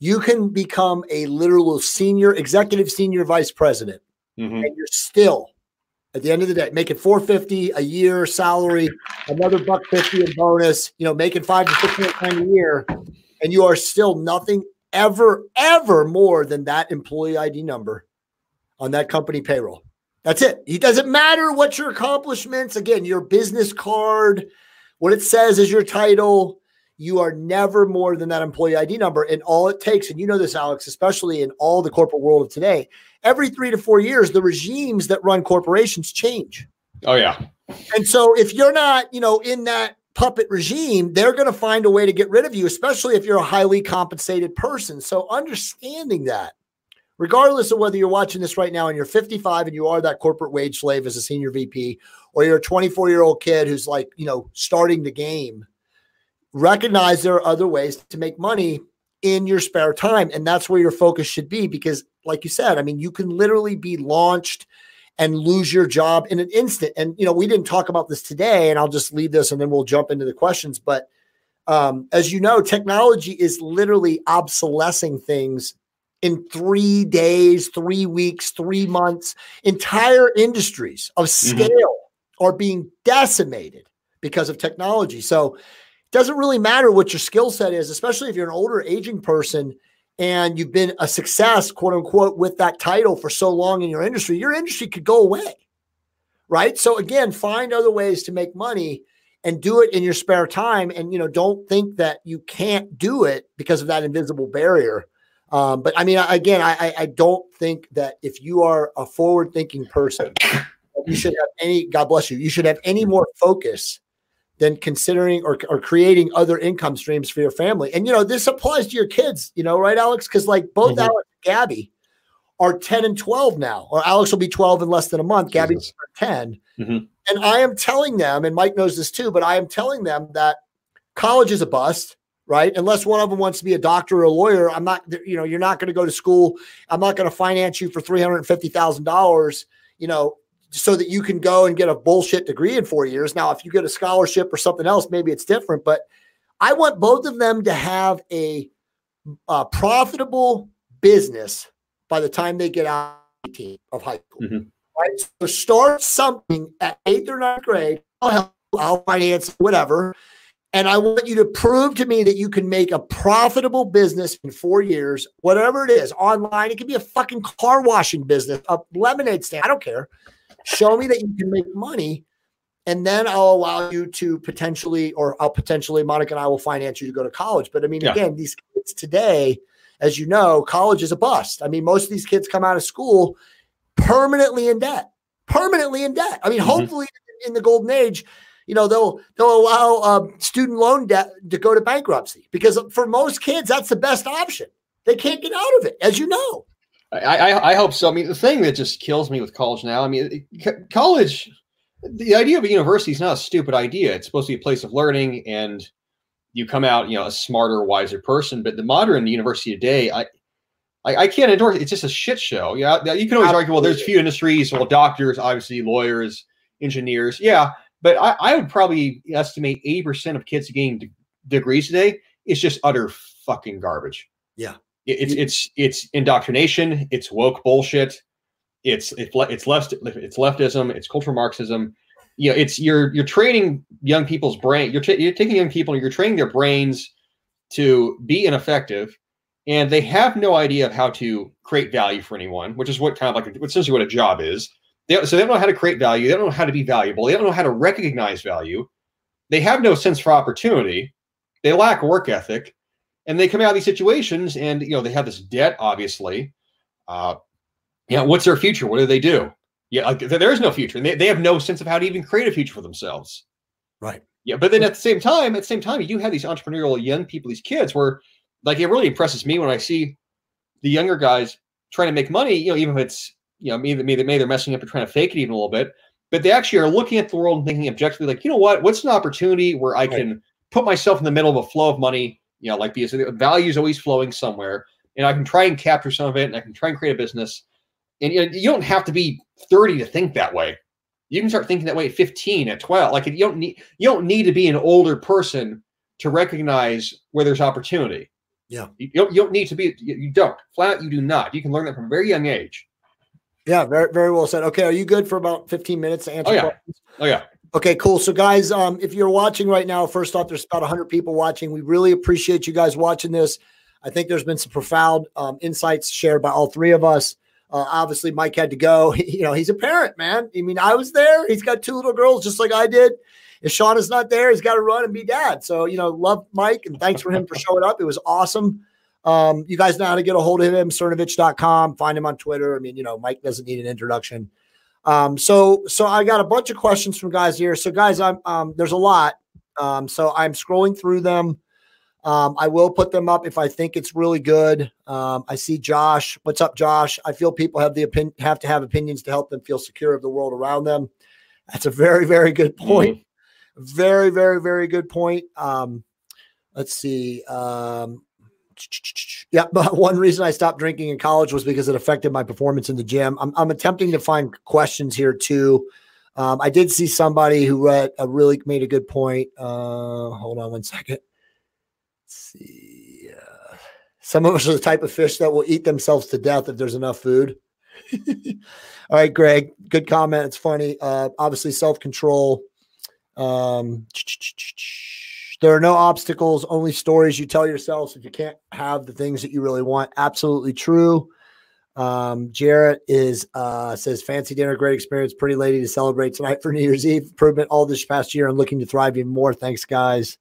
You can become a literal senior executive senior vice president, Mhm. and you're still at the end of the day making 450 a year salary, another buck 50 in bonus, you know, making five to six grand a year, and you are still nothing ever, ever more than that employee ID number on that company payroll. That's it. It doesn't matter what your accomplishments, again, your business card, what it says is your title. You are never more than that employee ID number. And all it takes, and you know this, Alex, especially in all the corporate world of today, every three to four years, the regimes that run corporations change. Oh yeah. And so if you're not, you know, in that puppet regime, they're going to find a way to get rid of you, especially if you're a highly compensated person. So understanding that, regardless of whether you're watching this right now and you're 55 and you are that corporate wage slave as a senior VP, or you're a 24 year old kid who's like, you know, starting the game, recognize there are other ways to make money in your spare time. And that's where your focus should be. Because, like you said, I mean, you can literally be launched and lose your job in an instant. And you know, we didn't talk about this today, and I'll just leave this and then we'll jump into the questions. But um, as you know, technology is literally obsolescing things in three days, three weeks, three months. Entire industries of scale are being decimated because of technology. So doesn't really matter what your skill set is, especially if you're an older aging person and you've been a success, quote unquote, with that title for so long in your industry, your industry could go away. Right. So again, find other ways to make money and do it in your spare time. And you know, don't think that you can't do it because of that invisible barrier. Um, but I mean, again, I, I don't think that if you are a forward-thinking person, you should have any. God bless you. You should have any more focus than considering or, or creating other income streams for your family. And you know, this applies to your kids, you know, right, Alex? Because like both Mhm. Alex and Gabby are 10 and 12 now, or Alex will be 12 in less than a month, Gabby's Jesus. 10. Mhm. And I am telling them, and Mike knows this too, but I am telling them that college is a bust, right? Unless one of them wants to be a doctor or a lawyer, I'm not, you know, you're not going to go to school. I'm not going to finance you for $350,000, you know, so that you can go and get a bullshit degree in four years. Now, if you get a scholarship or something else, maybe it's different, but I want both of them to have a, uh profitable business by the time they get out of high school. Mhm. Right. So start something at eighth or ninth grade. I'll help, I'll finance whatever. And I want you to prove to me that you can make a profitable business in four years, whatever it is, online. It could be a fucking car washing business, a lemonade stand. I don't care. Show me that you can make money. And then I'll allow you to potentially, or I'll potentially, Monica and I will finance you to go to college. But I mean, Yeah. again, these kids today, as you know, college is a bust. I mean, most of these kids come out of school permanently in debt, permanently in debt. I mean, Mhm. hopefully in the golden age, you know, they'll they'll allow um, student loan debt to go to bankruptcy because for most kids, that's the best option. They can't get out of it, as you know. I, I, I hope so. I mean, the thing that just kills me with college now, I mean, it- college, the idea of a university is not a stupid idea. It's supposed to be a place of learning and you come out, you know, a smarter, wiser person. But the modern university today, I, I, I can't endorse. It. It's just a shit show. Yeah, now you can always argue, well, there's a few industries, well, doctors, obviously, lawyers, engineers, yeah. But I, I would probably estimate eighty percent of kids getting de- degrees today is just utter fucking garbage. Yeah. It- it's it's it's indoctrination. It's woke bullshit. It's it's it's left it's leftism. It's cultural Marxism. You know, it's you're you're training young people's brain. You're ta- you're taking young people and you're training their brains to be ineffective, and they have no idea of how to create value for anyone, which is what kind of like essentially what a job is. They, so they don't know how to create value. They don't know how to be valuable. They don't know how to recognize value. They have no sense for opportunity. They lack work ethic, and they come out of these situations, and you know they have this debt. Obviously, uh, yeah. What's their future? What do they do? Yeah, like, there is no future, and they, they have no sense of how to even create a future for themselves. Right. Yeah, but then at the same time, at the same time, you do have these entrepreneurial young people, these kids, where like it really impresses me when I see the younger guys trying to make money. You know, even if it's you know maybe maybe maybe they're messing up and trying to fake it even a little bit, but they actually are looking at the world and thinking objectively, like you know what, what's an opportunity where I Right. can put myself in the middle of a flow of money. You know, like because the value is always flowing somewhere, and I can try and capture some of it, and I can try and create a business. And you, know, you don't have to be 30 to think that way. You can start thinking that way at 15, at 12. Like you don't need you don't need to be an older person to recognize where there's opportunity. Yeah. You don't, you don't need to be, you, don't. Flat, you do not. You can learn that from a very young age. Yeah, very very well said. Okay, are you good for about 15 minutes to answer Oh, yeah. questions? Oh, yeah. Okay, cool. So, guys, um, if you're watching right now, first off, there's about 100 people watching. We really appreciate you guys watching this. I think there's been some profound um, insights shared by all three of us. Uh, obviously, Mike had to go. you know, he's a parent, man. I mean, I was there. He's got two little girls, just like I did. If Sean is not there, he's got to run and be dad. So, you know, love Mike and thanks for him for showing up. It was awesome. Um, you guys know how to get a hold of him, cernovich.com. Find him on Twitter. I mean, you know, Mike doesn't need an introduction. Um, so so I got a bunch of questions from guys here. So guys, I'm um there's a lot. Um, so I'm scrolling through them. Um, I will put them up if I think it's really good. Um, I see Josh. What's up, Josh? I feel people have the opinion have to have opinions to help them feel secure of the world around them. That's a very, very good point. Very, very, very good point. Um, let's see. Um, yeah, but one reason I stopped drinking in college was because it affected my performance in the gym. I'm, I'm attempting to find questions here too. Um, I did see somebody who read a really made a good point. Uh, hold on one second. Let's see. Uh, some of us are the type of fish that will eat themselves to death if there's enough food. All right, Greg. Good comment. It's funny. Uh, obviously, self control. Um, there are no obstacles, only stories you tell yourselves if you can't have the things that you really want. Absolutely true. Um, Jarrett is uh says fancy dinner, great experience, pretty lady to celebrate tonight for New Year's Eve. Improvement all this past year and looking to thrive even more. Thanks, guys.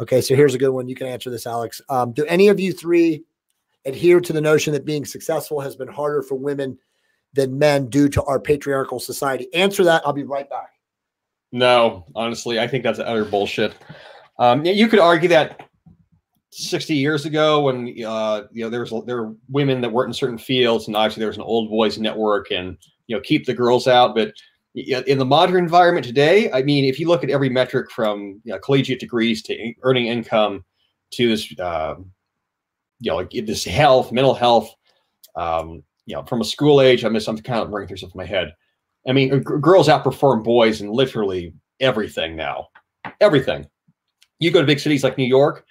Okay, so here's a good one. You can answer this, Alex. Um, do any of you three adhere to the notion that being successful has been harder for women than men due to our patriarchal society? Answer that. I'll be right back. No, honestly, I think that's utter bullshit. Um, you could argue that 60 years ago, when uh, you know there was there were women that weren't in certain fields, and obviously there was an old boys network, and you know keep the girls out. But in the modern environment today, I mean, if you look at every metric from you know, collegiate degrees to earning income to this, uh, you know, this health, mental health, um, you know, from a school age, I'm just I'm kind of running through stuff in my head. I mean, girls outperform boys in literally everything now. Everything. You go to big cities like New York,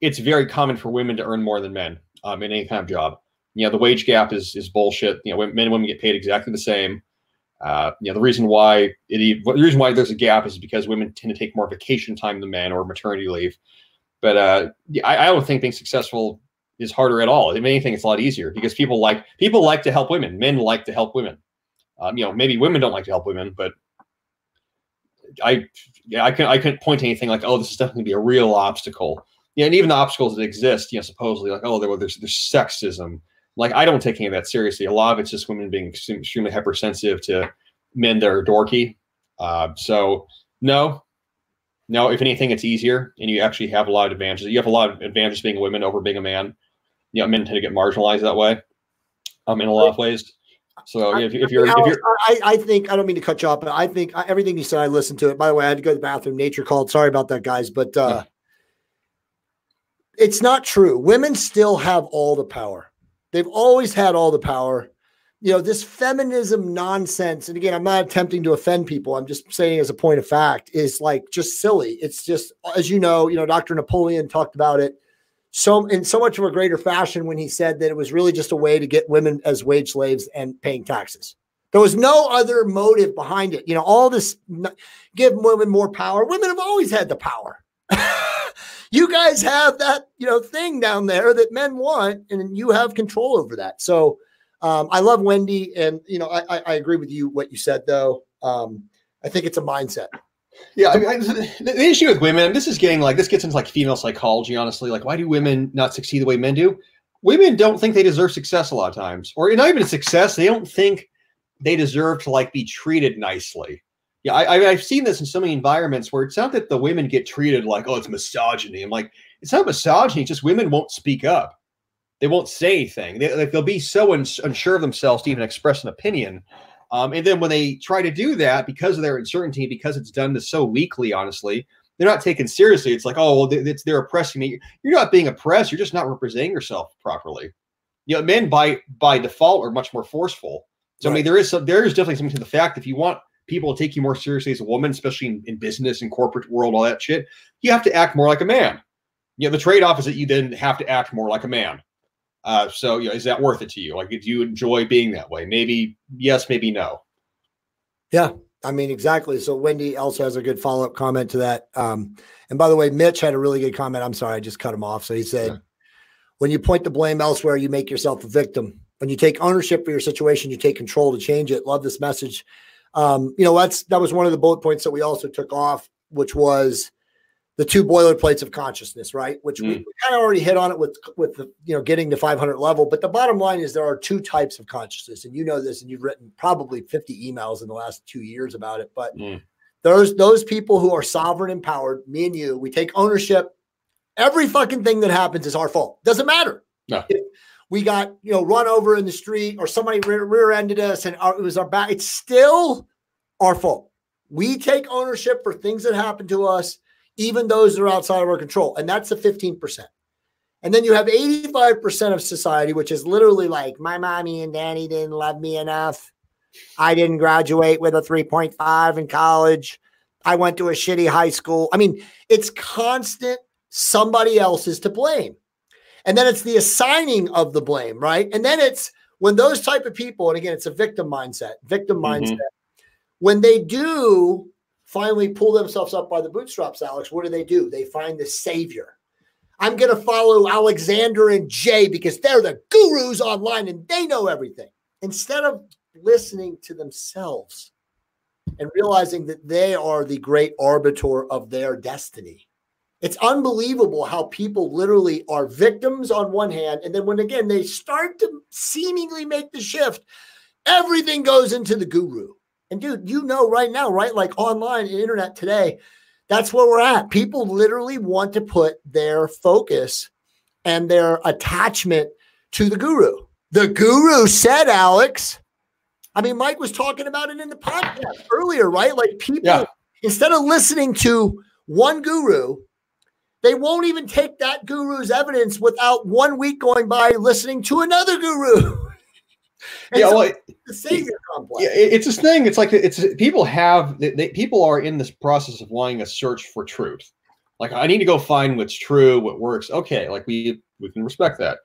it's very common for women to earn more than men um, in any kind of job. You know, the wage gap is is bullshit. You know, men and women get paid exactly the same. Uh, you know, the reason why it the reason why there's a gap is because women tend to take more vacation time than men or maternity leave. But uh, I, I don't think being successful is harder at all. If anything, it's a lot easier because people like people like to help women. Men like to help women. Um, you know, maybe women don't like to help women, but I, yeah, I can I couldn't point to anything like, oh, this is definitely be a real obstacle. Yeah, and even the obstacles that exist, you know, supposedly like, oh, there, there's there's sexism. Like, I don't take any of that seriously. A lot of it's just women being extremely hypersensitive to men that are dorky. Uh, so no, no. If anything, it's easier, and you actually have a lot of advantages. You have a lot of advantages being a woman over being a man. You know, men tend to get marginalized that way. Um, in a lot of ways. So if, if you're if you're I, I think I don't mean to cut you off, but I think everything you said, I listened to it. By the way, I had to go to the bathroom. Nature called. Sorry about that, guys, but uh, it's not true. Women still have all the power. They've always had all the power. You know, this feminism nonsense, and again, I'm not attempting to offend people. I'm just saying as a point of fact, is like just silly. It's just, as you know, you know, Dr. Napoleon talked about it so in so much of a greater fashion when he said that it was really just a way to get women as wage slaves and paying taxes. There was no other motive behind it. You know, all this give women more power. Women have always had the power. you guys have that, you know, thing down there that men want, and you have control over that. So um, I love Wendy, and you know, I, I, I agree with you what you said though. Um, I think it's a mindset. Yeah, I mean, I, the, issue with women, this is getting like this gets into like female psychology. Honestly, like why do women not succeed the way men do? Women don't think they deserve success a lot of times, or not even success. They don't think they deserve to like be treated nicely. Yeah, I, I've seen this in so many environments where it's not that the women get treated like, oh, it's misogyny. I'm like, it's not misogyny. It's just women won't speak up. They won't say anything. They, like, they'll be so uns- unsure of themselves to even express an opinion. Um, and then when they try to do that because of their uncertainty, because it's done this so weakly, honestly, they're not taken seriously. It's like, oh, well, they, it's, they're oppressing me. You're not being oppressed. You're just not representing yourself properly. You know, men by by default are much more forceful. So I mean, there is some, there is definitely something to the fact if you want people to take you more seriously as a woman, especially in, in business and corporate world, all that shit, you have to act more like a man. you know, the trade off is that you then have to act more like a man. Uh, so, you know, is that worth it to you? Like, do you enjoy being that way? Maybe yes, maybe no. Yeah, I mean, exactly. So Wendy also has a good follow up comment to that. Um, and by the way, Mitch had a really good comment. I'm sorry, I just cut him off. So he said, yeah. when you point the blame elsewhere, you make yourself a victim. When you take ownership for your situation, you take control to change it. Love this message. Um, you know, that's that was one of the bullet points that we also took off, which was the two boilerplates of consciousness, right? Which mm. we, we kind of already hit on it with with the you know getting to 500 level. But the bottom line is there are two types of consciousness, and you know this, and you've written probably 50 emails in the last two years about it. But mm. those those people who are sovereign empowered, me and you, we take ownership. Every fucking thing that happens is our fault. Doesn't matter. No. If we got you know run over in the street or somebody rear, rear ended us and our, it was our back. It's still our fault. We take ownership for things that happen to us even those that are outside of our control. And that's the 15%. And then you have 85% of society, which is literally like, my mommy and daddy didn't love me enough. I didn't graduate with a 3.5 in college. I went to a shitty high school. I mean, it's constant somebody else is to blame. And then it's the assigning of the blame, right? And then it's when those type of people, and again, it's a victim mindset, victim mm-hmm. mindset, when they do finally pull themselves up by the bootstraps, Alex, what do they do? They find the savior. I'm going to follow Alexander and Jay because they're the gurus online and they know everything. Instead of listening to themselves and realizing that they are the great arbiter of their destiny. It's unbelievable how people literally are victims on one hand. And then when again they start to seemingly make the shift, everything goes into the guru. And dude, you know right now, right? Like online internet today, that's where we're at. People literally want to put their focus and their attachment to the guru. The guru said, Alex. I mean, Mike was talking about it in the podcast earlier, right? Like people, yeah. instead of listening to one guru, they won't even take that guru's evidence without one week going by listening to another guru. yeah, so well, the savior complex. Yeah, it's this thing. It's like it's people have they, people are in this process of wanting a search for truth. Like I need to go find what's true, what works. Okay, like we we can respect that.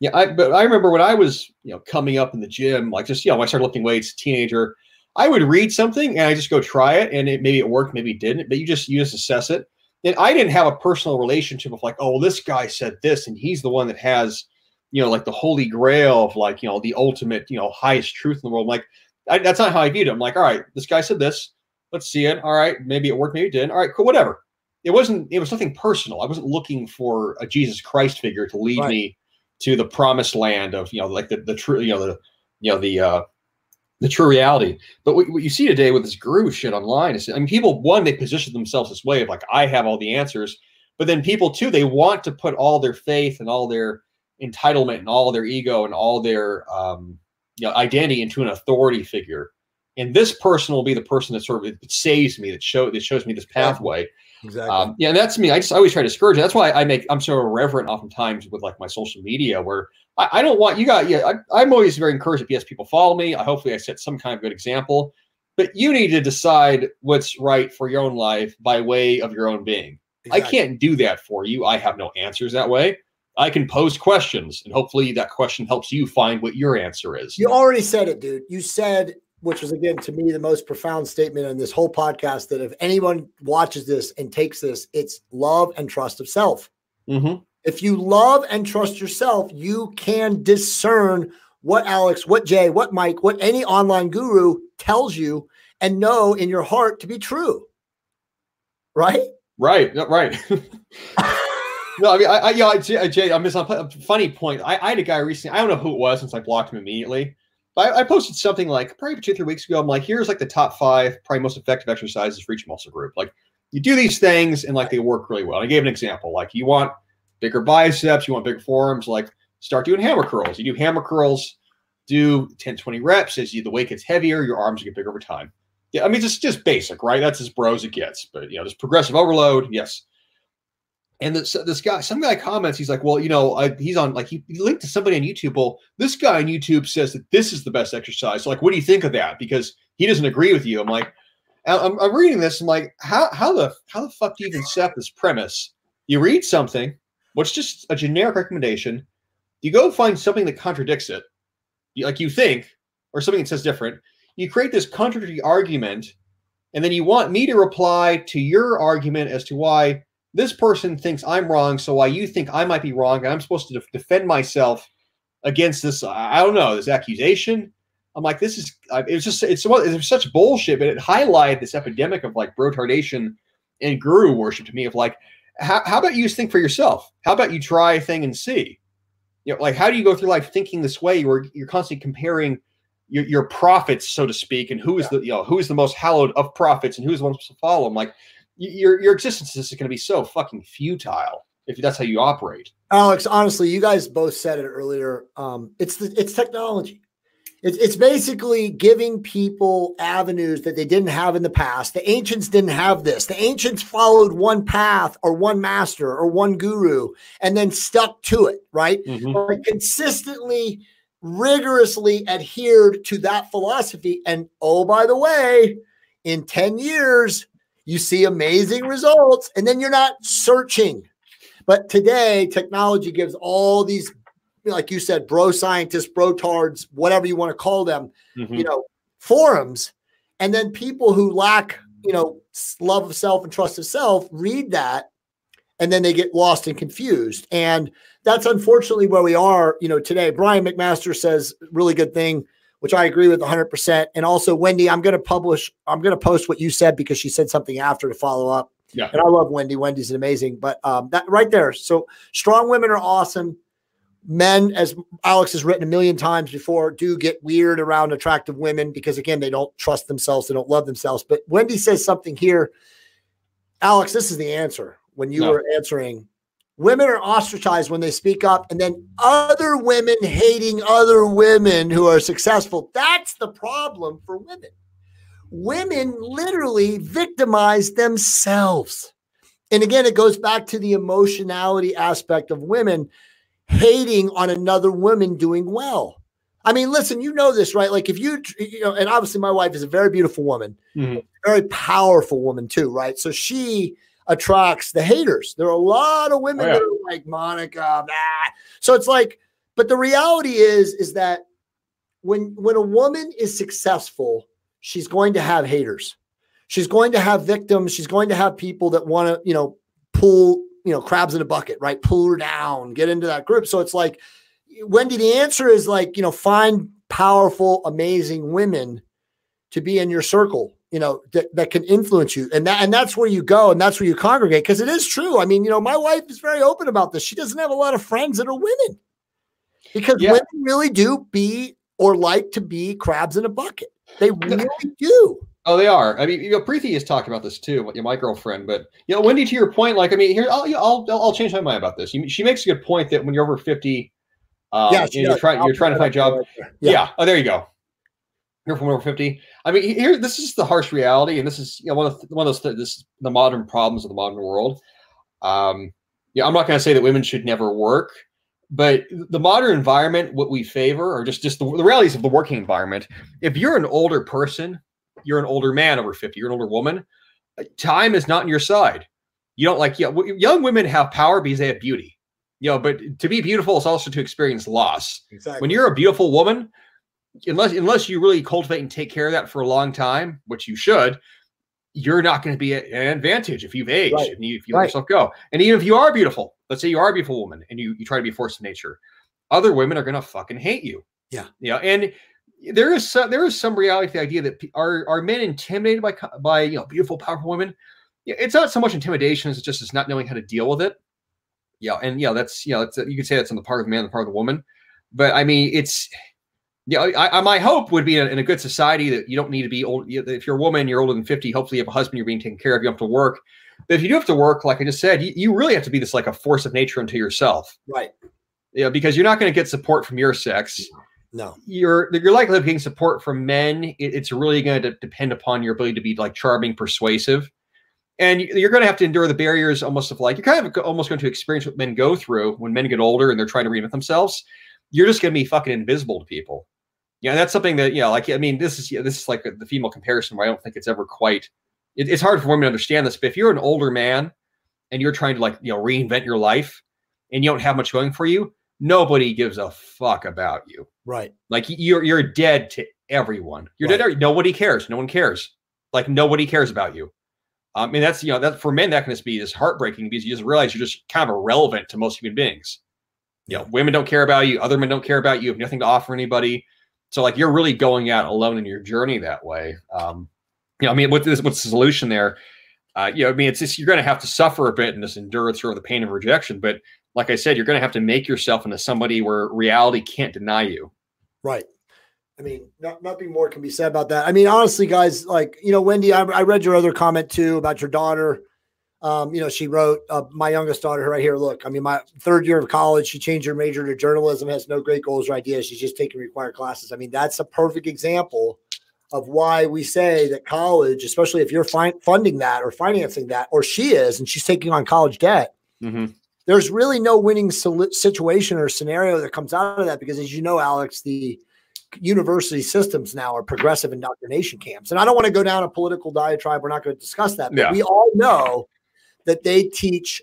Yeah, I but I remember when I was you know coming up in the gym, like just you know when I started lifting weights, teenager, I would read something and I just go try it, and it maybe it worked, maybe it didn't, but you just you just assess it. And I didn't have a personal relationship of like, oh, well, this guy said this, and he's the one that has you know, like the holy grail of like, you know, the ultimate, you know, highest truth in the world. like, I, that's not how I viewed it. I'm like, all right, this guy said this. Let's see it. All right, maybe it worked, maybe it didn't. All right, cool, whatever. It wasn't. It was nothing personal. I wasn't looking for a Jesus Christ figure to lead right. me to the promised land of you know, like the the true, you know, the you know the uh the true reality. But what, what you see today with this guru shit online is, I mean, people one they position themselves this way of like I have all the answers, but then people too they want to put all their faith and all their entitlement and all their ego and all their um, you know, identity into an authority figure. And this person will be the person that sort of saves me, that show that shows me this pathway. Exactly. Um, yeah, and that's me. I just I always try to discourage. It. That's why I make I'm so irreverent oftentimes with like my social media, where I, I don't want you got. Yeah, I, am always very encouraged. If yes, people follow me. I hopefully I set some kind of good example. But you need to decide what's right for your own life by way of your own being. Exactly. I can't do that for you. I have no answers that way. I can pose questions and hopefully that question helps you find what your answer is. You already said it, dude. You said, which was again to me the most profound statement in this whole podcast that if anyone watches this and takes this, it's love and trust of self. Mm-hmm. If you love and trust yourself, you can discern what Alex, what Jay, what Mike, what any online guru tells you and know in your heart to be true. Right? Right. Right. no, I mean, I, I yeah, I, uh, Jay, I miss uh, a uh, funny point. I, I, had a guy recently. I don't know who it was since I blocked him immediately. But I, I, posted something like probably two, three weeks ago. I'm like, here's like the top five, probably most effective exercises for each muscle group. Like, you do these things and like they work really well. I gave an example. Like, you want bigger biceps, you want bigger forearms. Like, start doing hammer curls. You do hammer curls, do 10, 20 reps. As you the weight gets heavier, your arms get bigger over time. Yeah, I mean, it's just basic, right? That's as bro as it gets. But you know, there's progressive overload. Yes and this this guy, some guy comments, he's like, "Well, you know, I, he's on like he, he, linked to somebody on YouTube. Well, this guy on YouTube says that this is the best exercise. So, like, what do you think of that? Because he doesn't agree with you." I'm like, I'm, I'm reading this. I'm like, how how the how the fuck do you even set this premise? You read something, what's just a generic recommendation. You go find something that contradicts it, you, like you think, or something that says different. You create this contradictory argument, and then you want me to reply to your argument as to why this person thinks I'm wrong, so why you think I might be wrong, and I'm supposed to def- defend myself against this. I don't know this accusation. I'm like, this is. It's just. It's it's such bullshit, but it highlighted this epidemic of like brotardation and guru worship to me. Of like, how, how about you think for yourself? How about you try a thing and see? You know, like how do you go through life thinking this way? You're you're constantly comparing your, your prophets, so to speak, and who is yeah. the you know who is the most hallowed of prophets and who is the one supposed to follow them. Like your your existence is going to be so fucking futile if that's how you operate. Alex, honestly, you guys both said it earlier. Um, it's the it's technology. It's, it's basically giving people avenues that they didn't have in the past. The ancients didn't have this. The ancients followed one path or one master or one guru and then stuck to it, right? Mm-hmm. consistently, rigorously adhered to that philosophy. And oh, by the way, in 10 years, you see amazing results, and then you're not searching. But today, technology gives all these like you said, bro scientists, bro tards, whatever you want to call them, mm-hmm. you know, forums. And then people who lack, you know, love of self and trust of self read that and then they get lost and confused. And that's unfortunately where we are, you know, today. Brian McMaster says really good thing, which I agree with 100%. And also, Wendy, I'm going to publish, I'm going to post what you said because she said something after to follow up. Yeah. And I love Wendy. Wendy's amazing. But um, that right there. So strong women are awesome men, as Alex has written a million times before, do get weird around attractive women because, again, they don't trust themselves, they don't love themselves. But Wendy says something here. Alex, this is the answer when you no. were answering. Women are ostracized when they speak up, and then other women hating other women who are successful. That's the problem for women. Women literally victimize themselves. And again, it goes back to the emotionality aspect of women hating on another woman doing well. I mean, listen, you know this, right? Like if you, you know, and obviously my wife is a very beautiful woman, mm-hmm. very powerful woman too, right? So she attracts the haters. There are a lot of women oh, yeah. that are like Monica, blah. so it's like, but the reality is, is that when when a woman is successful, she's going to have haters. She's going to have victims. She's going to have people that want to, you know, pull you know, crabs in a bucket, right? Pull her down, get into that group. So it's like, Wendy, the answer is like, you know, find powerful, amazing women to be in your circle, you know, that, that can influence you. And that, and that's where you go and that's where you congregate. Cause it is true. I mean, you know, my wife is very open about this. She doesn't have a lot of friends that are women because yeah. women really do be or like to be crabs in a bucket. They really do. Oh, they are. I mean, you know, Preeti has talked about this too, my girlfriend. But you know, Wendy, to your point, like, I mean, here, I'll, I'll, I'll change my mind about this. She makes a good point that when you're over fifty, um, yeah, you are trying, you're trying to find a job. Yeah. yeah. Oh, there you go. You're from over fifty. I mean, here, this is the harsh reality, and this is you know one of the, one of those this the modern problems of the modern world. Um, yeah, I'm not going to say that women should never work, but the modern environment, what we favor, or just just the, the realities of the working environment. If you're an older person you're an older man over 50, you're an older woman, time is not on your side. You don't like, yeah, young women have power because they have beauty, you know, but to be beautiful is also to experience loss. Exactly. When you're a beautiful woman, unless unless you really cultivate and take care of that for a long time, which you should, you're not going to be at an advantage if you've aged right. and you, if you let yourself go. And even if you are beautiful, let's say you are a beautiful woman and you, you try to be a force of nature, other women are going to fucking hate you. Yeah. Yeah. And there is some there is some reality to the idea that are are men intimidated by by you know beautiful powerful women it's not so much intimidation as just as not knowing how to deal with it yeah and yeah that's you know that's, you could say that's on the part of the man the part of the woman but i mean it's yeah you know, I, I, my hope would be in a, in a, good society that you don't need to be old if you're a woman you're older than 50 hopefully you have a husband you're being taken care of you don't have to work but if you do have to work like i just said you, you really have to be this like a force of nature unto yourself right yeah because you're not going to get support from your sex no, you're you're likely getting support from men. It, it's really going to depend upon your ability to be like charming, persuasive, and you're going to have to endure the barriers almost of like you're kind of almost going to experience what men go through when men get older and they're trying to reinvent themselves. You're just going to be fucking invisible to people. Yeah, that's something that you know, like I mean, this is yeah, this is like the female comparison where I don't think it's ever quite. It, it's hard for women to understand this, but if you're an older man and you're trying to like you know reinvent your life, and you don't have much going for you, nobody gives a fuck about you. Right. Like you're you're dead to everyone. You're Right. dead. Nobody cares. No one cares. Like nobody cares about you. I mean, that's you know that for men that can just be just heartbreaking because you just realize you're just kind of irrelevant to most human beings. You know, women don't care about you. Other men don't care about you. You have nothing to offer anybody. So like you're really going out alone in your journey that way. Um, you know, I mean, what this what's the solution there? Uh, you know, I mean, it's just you're going to have to suffer a bit and just endure of the pain of rejection. But like I said, you're going to have to make yourself into somebody where reality can't deny you. Right. I mean, not, nothing more can be said about that. I mean, honestly, guys, like, you know, Wendy, I, I read your other comment too about your daughter. Um, you know, she wrote, uh, my youngest daughter right here. Look, I mean, my third year of college, she changed her major to journalism, has no great goals or ideas. She's just taking required classes. I mean, that's a perfect example of why we say that college, especially if you're fi- funding that or financing that, or she is, and she's taking on college debt, Mm-hmm. there's really no winning soli- situation or scenario that comes out of that because as you know alex the university systems now are progressive indoctrination camps and i don't want to go down a political diatribe we're not going to discuss that but Yeah. we all know that they teach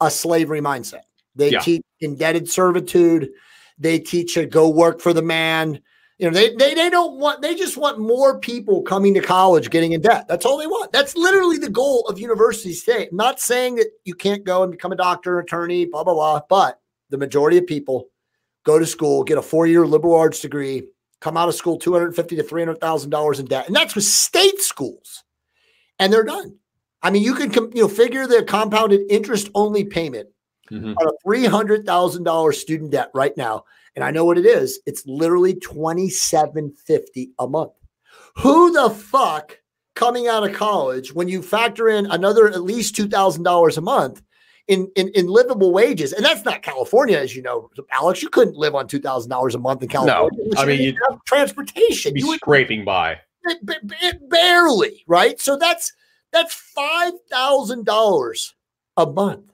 a slavery mindset. They Yeah. teach indebted servitude. They teach a go work for the man. You know they, they they don't want they just want more people coming to college getting in debt. That's all they want. That's literally the goal of universities today I'm not saying that you can't go and become a doctor attorney blah blah blah but the majority of people go to school get a four-year liberal arts degree come out of school 250 to 300000 dollars in debt. And that's with state schools. And they're done i mean you can you know figure the compounded interest only payment Mm-hmm. on a $300,000 student debt right now. And I know what it is. It's literally 2750 a month. Who the fuck coming out of college when you factor in another at least $2,000 a month in, in in livable wages? And that's not California as you know, Alex, you couldn't live on $2,000 a month in California. No, I mean, have transportation. Be You would scraping by. ba- ba- barely, right? So that's that's five thousand dollars a month,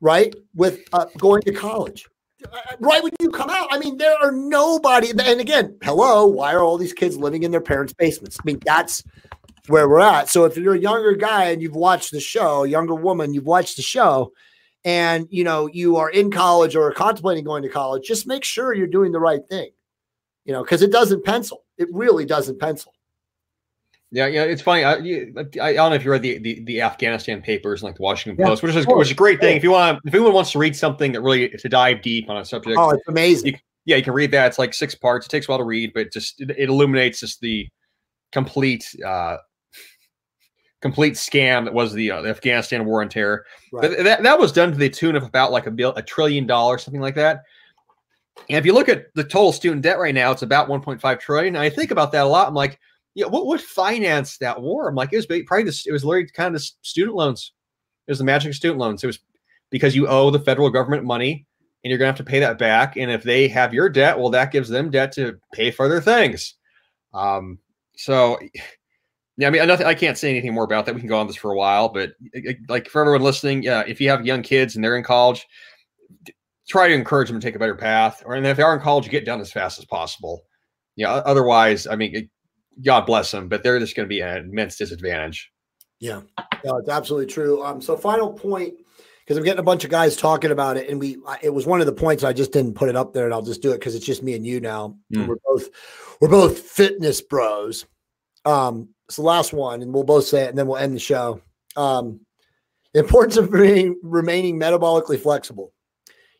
right? With uh, going to college, Uh, right when you come out. I mean, there are nobody. And again, hello, why are all these kids living in their parents' basements? I mean, that's where we're at. So if you're a younger guy and you've watched the show, younger woman, you've watched the show. And you know you are in college or contemplating going to college. Just make sure you're doing the right thing, you know, because it doesn't pencil. It really doesn't pencil. Yeah, yeah, it's funny. I, I, I don't know if you read the, the, the Afghanistan papers and like the Washington Yeah, Post, which is which is a great thing. If you want, if anyone wants to read something that really to dive deep on a subject, Oh, it's amazing. yeah, you can read that. It's like six parts. It takes a while to read, but it just it, it illuminates just the complete uh complete scam that was the, uh, the Afghanistan war on terror. Right. But that that was done to the tune of about like a bill a trillion dollars, something like that. And if you look at the total student debt right now, it's about 1.5 trillion. And I think about that a lot. I'm like, yeah, what would finance that war? I'm like, it was probably this, it was literally kind of student loans. It was the magic student loans. It was because you owe the federal government money and you're gonna have to pay that back. And if they have your debt, well, that gives them debt to pay for other things. Um, so yeah, I mean, nothing. I can't say anything more about that. We can go on this for a while, but like for everyone listening, yeah, if you have young kids and they're in college, try to encourage them to take a better path. Or and if they are in college, get done as fast as possible. Yeah, otherwise, I mean, God bless them, but they're just going to be an immense disadvantage. Yeah, no, it's absolutely true. Um, so final point, because I'm getting a bunch of guys talking about it, and we it was one of the points I just didn't put it up there, and I'll just do it because it's just me and you now. And Mm. We're both we're both fitness bros. Um, it's the last one, and we'll both say it, and then we'll end the show. Um, the importance of remaining, remaining metabolically flexible,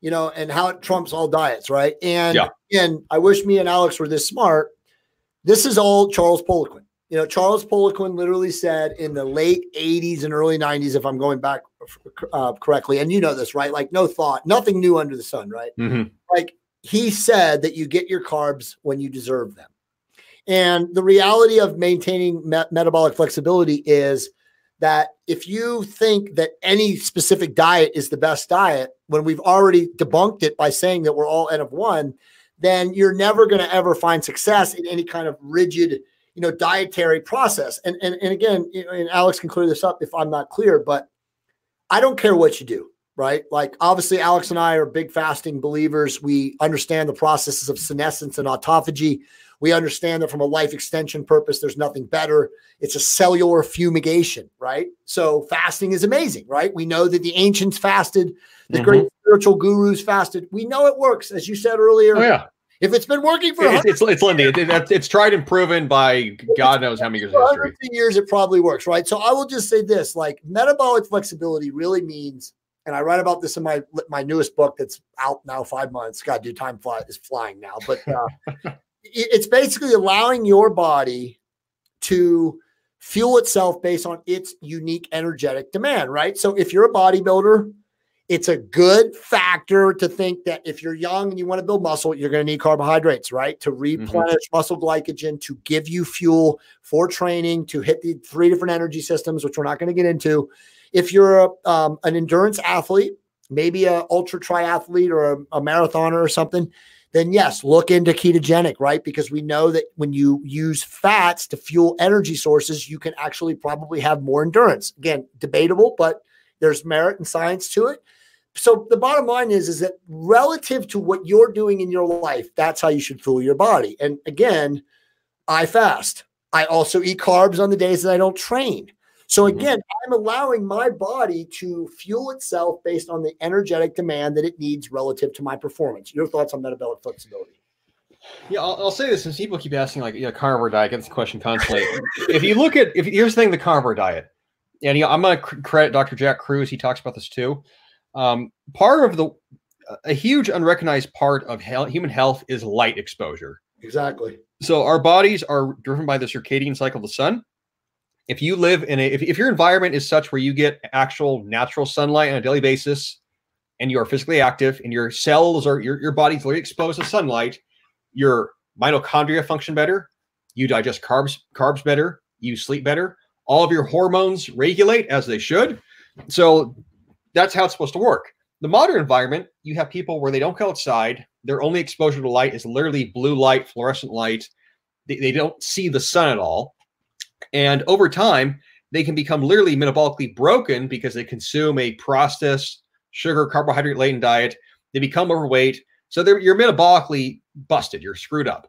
you know, and how it trumps all diets, right? And Yeah. and I wish me and Alex were this smart. This is all Charles Poliquin. You know, Charles Poliquin literally said in the late 80s and early 90s, if I'm going back uh, correctly, and you know this, right? Like, no thought, nothing new under the sun, right? Mhm. Like, he said that you get your carbs when you deserve them. And the reality of maintaining me- metabolic flexibility is that if you think that any specific diet is the best diet, when we've already debunked it by saying that we're all N of one, then you're never going to ever find success in any kind of rigid, you know, dietary process. And and, and again, you know, and Alex can clear this up if I'm not clear, but I don't care what you do, right? Like obviously, Alex and I are big fasting believers. We understand the processes of senescence and autophagy. We understand that from a life extension purpose, there's nothing better. It's a cellular fumigation, right? So fasting is amazing, right? We know that the ancients fasted, the mm-hmm. great spiritual gurus fasted. We know it works, as you said earlier. Oh, yeah. If it's been working for it's it's, it's Lindy, it, it, it's tried and proven by God knows how many years of history. Years it probably works, right? So I will just say this: like metabolic flexibility really means, and I write about this in my my newest book that's out now five months. God, dude, time fly, is flying now, but uh, it's basically allowing your body to fuel itself based on its unique energetic demand, right? So if you're a bodybuilder it's a good factor to think that if you're young and you want to build muscle, you're going to need carbohydrates, right? To mm-hmm. replenish mm-hmm. muscle glycogen, to give you fuel for training, to hit the three different energy systems, which we're not going to get into. If you're a, um, an endurance athlete, maybe a ultra triathlete or a, a marathoner or something, then yes, look into ketogenic, right? Because we know that when you use fats to fuel energy sources, you can actually probably have more endurance. Again, debatable, but there's merit and science to it so the bottom line is is that relative to what you're doing in your life that's how you should fuel your body and again i fast i also eat carbs on the days that i don't train so mm-hmm. again mm-hmm. i'm allowing my body to fuel itself based on the energetic demand that it needs relative to my performance your thoughts on metabolic flexibility yeah, I'll, I'll, say this since people keep asking, like, you know, carnivore diet gets the question constantly. if you look at, if here's the thing, the carnivore diet, and you know, I'm going to credit Dr. Jack Kruse. He talks about this too. Um, part of the a huge unrecognized part of health, human health is light exposure. Exactly. So our bodies are driven by the circadian cycle of the sun. If you live in a if, if your environment is such where you get actual natural sunlight on a daily basis and you are physically active and your cells are your, your body's really exposed to sunlight, your mitochondria function better, you digest carbs carbs better, you sleep better, all of your hormones regulate as they should. So that's how it's supposed to work. The modern environment, you have people where they don't go outside. Their only exposure to light is literally blue light, fluorescent light. They, they don't see the sun at all. And over time, they can become literally metabolically broken because they consume a processed sugar, carbohydrate laden diet. They become overweight. So you're metabolically busted. You're screwed up.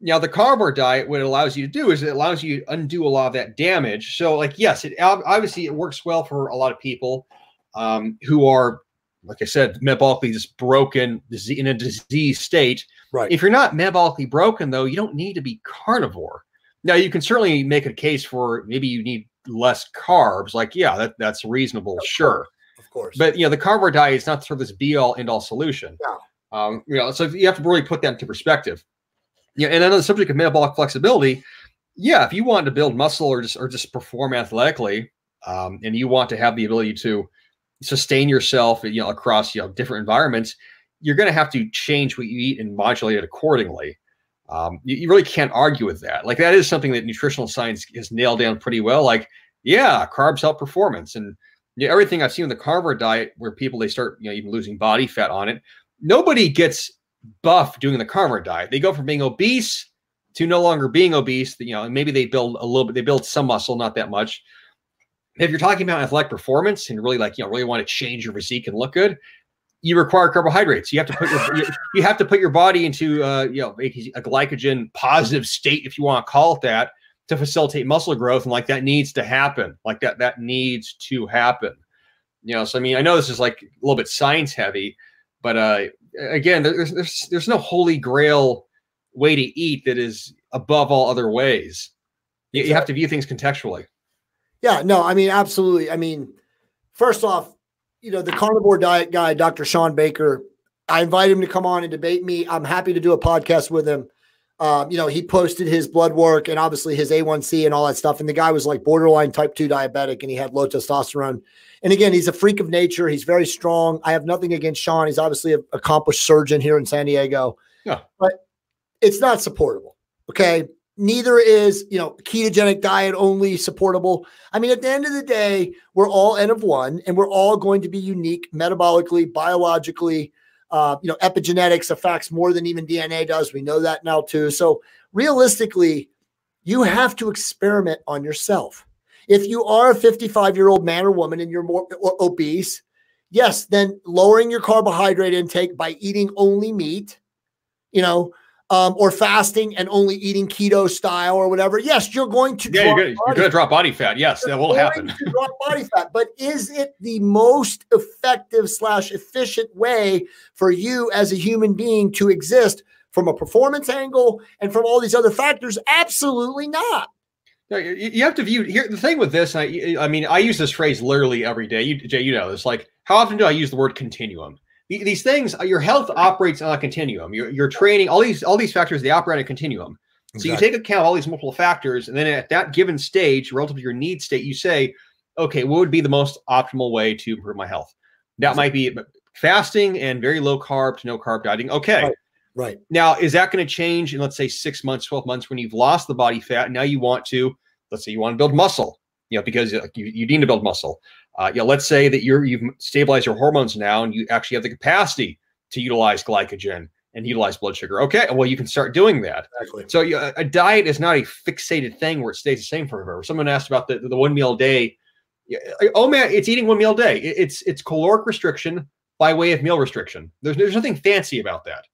Now, the carnivore diet, what it allows you to do is it allows you to undo a lot of that damage. So, like, yes, it obviously it works well for a lot of people um, who are, like I said, metabolically just broken in a disease state. Right. If you're not metabolically broken, though, you don't need to be carnivore. Now, you can certainly make a case for maybe you need less carbs. Like, yeah, that, that's reasonable, of sure. Course. Of course. But you know, the carnivore diet is not sort of this be all end all solution. Yeah. Um, you know, so you have to really put that into perspective. Yeah, and on the subject of metabolic flexibility, yeah, if you want to build muscle or just or just perform athletically, um, and you want to have the ability to sustain yourself, you know, across you know different environments, you're going to have to change what you eat and modulate it accordingly. Um, you, you, really can't argue with that. Like that is something that nutritional science has nailed down pretty well. Like, yeah, carbs help performance, and you know, everything I've seen in the carnivore diet, where people they start, you know, even losing body fat on it. Nobody gets buff doing the carnivore diet. They go from being obese to no longer being obese. You know, and maybe they build a little bit, they build some muscle, not that much if you're talking about athletic performance and really like you know really want to change your physique and look good you require carbohydrates. You have to put your you, you, have to put your body into uh, you know a glycogen positive state if you want to call it that to facilitate muscle growth and like that needs to happen. Like that that needs to happen. You know so i mean i know this is like a little bit science heavy but uh again there's there's there's no holy grail way to eat that is above all other ways. You, you have to view things contextually yeah, no, I mean, absolutely. I mean, first off, you know, the carnivore diet guy, Dr. Shawn Baker, I invited him to come on and debate me. I'm happy to do a podcast with him. Um, you know, he posted his blood work and obviously his A1C and all that stuff. And the guy was like borderline type 2 diabetic and he had low testosterone. And again, he's a freak of nature. He's very strong. I have nothing against Shawn. He's obviously an accomplished surgeon here in San Diego. Yeah. But it's not supportable. Okay neither is you know ketogenic diet only supportable. I mean at the end of the day we're all n of one and we're all going to be unique metabolically biologically uh, you know epigenetics affects more than even dna does. We know that now too. So realistically you have to experiment on yourself. If you are a 55 year old man or woman and you're more obese yes then lowering your carbohydrate intake by eating only meat you know um, or fasting and only eating keto style or whatever, yes, you're going to yeah, drop you're going to drop body fat. Yes, You're that will happen. drop body fat, but is it the most effective slash efficient way for you as a human being to exist from a performance angle and from all these other factors? Absolutely not. You have to view here. The thing with this, I, I mean, I use this phrase literally every day. You, Jay, you know, it's like how often do I use the word continuum? The- These things, uh, your health operates on a continuum. Your, your training, all these, all these factors, they operate on a continuum. So you take account of all these multiple factors, and then at that given stage, relative to your need state, you say, okay, what would be the most optimal way to improve my health? That might be fasting and very low carb to no carb dieting. Okay. Right. Right. Now, is that going to change in let's say six months, 12 months when you've lost the body fat? Now you want to, let's say you want to build muscle, you know, because uh, you, you need to build muscle. Uh, you know, let's say that you're you've stabilized your hormones now and you actually have the capacity to utilize glycogen and utilize blood sugar. Okay, well, you can start doing that. Exactly. So you, a diet is not a fixated thing where it stays the same forever. Someone asked about the, the one meal a day. Oh man, it's eating one meal a day. It's it's caloric restriction by way of meal restriction. There's there's nothing fancy about that.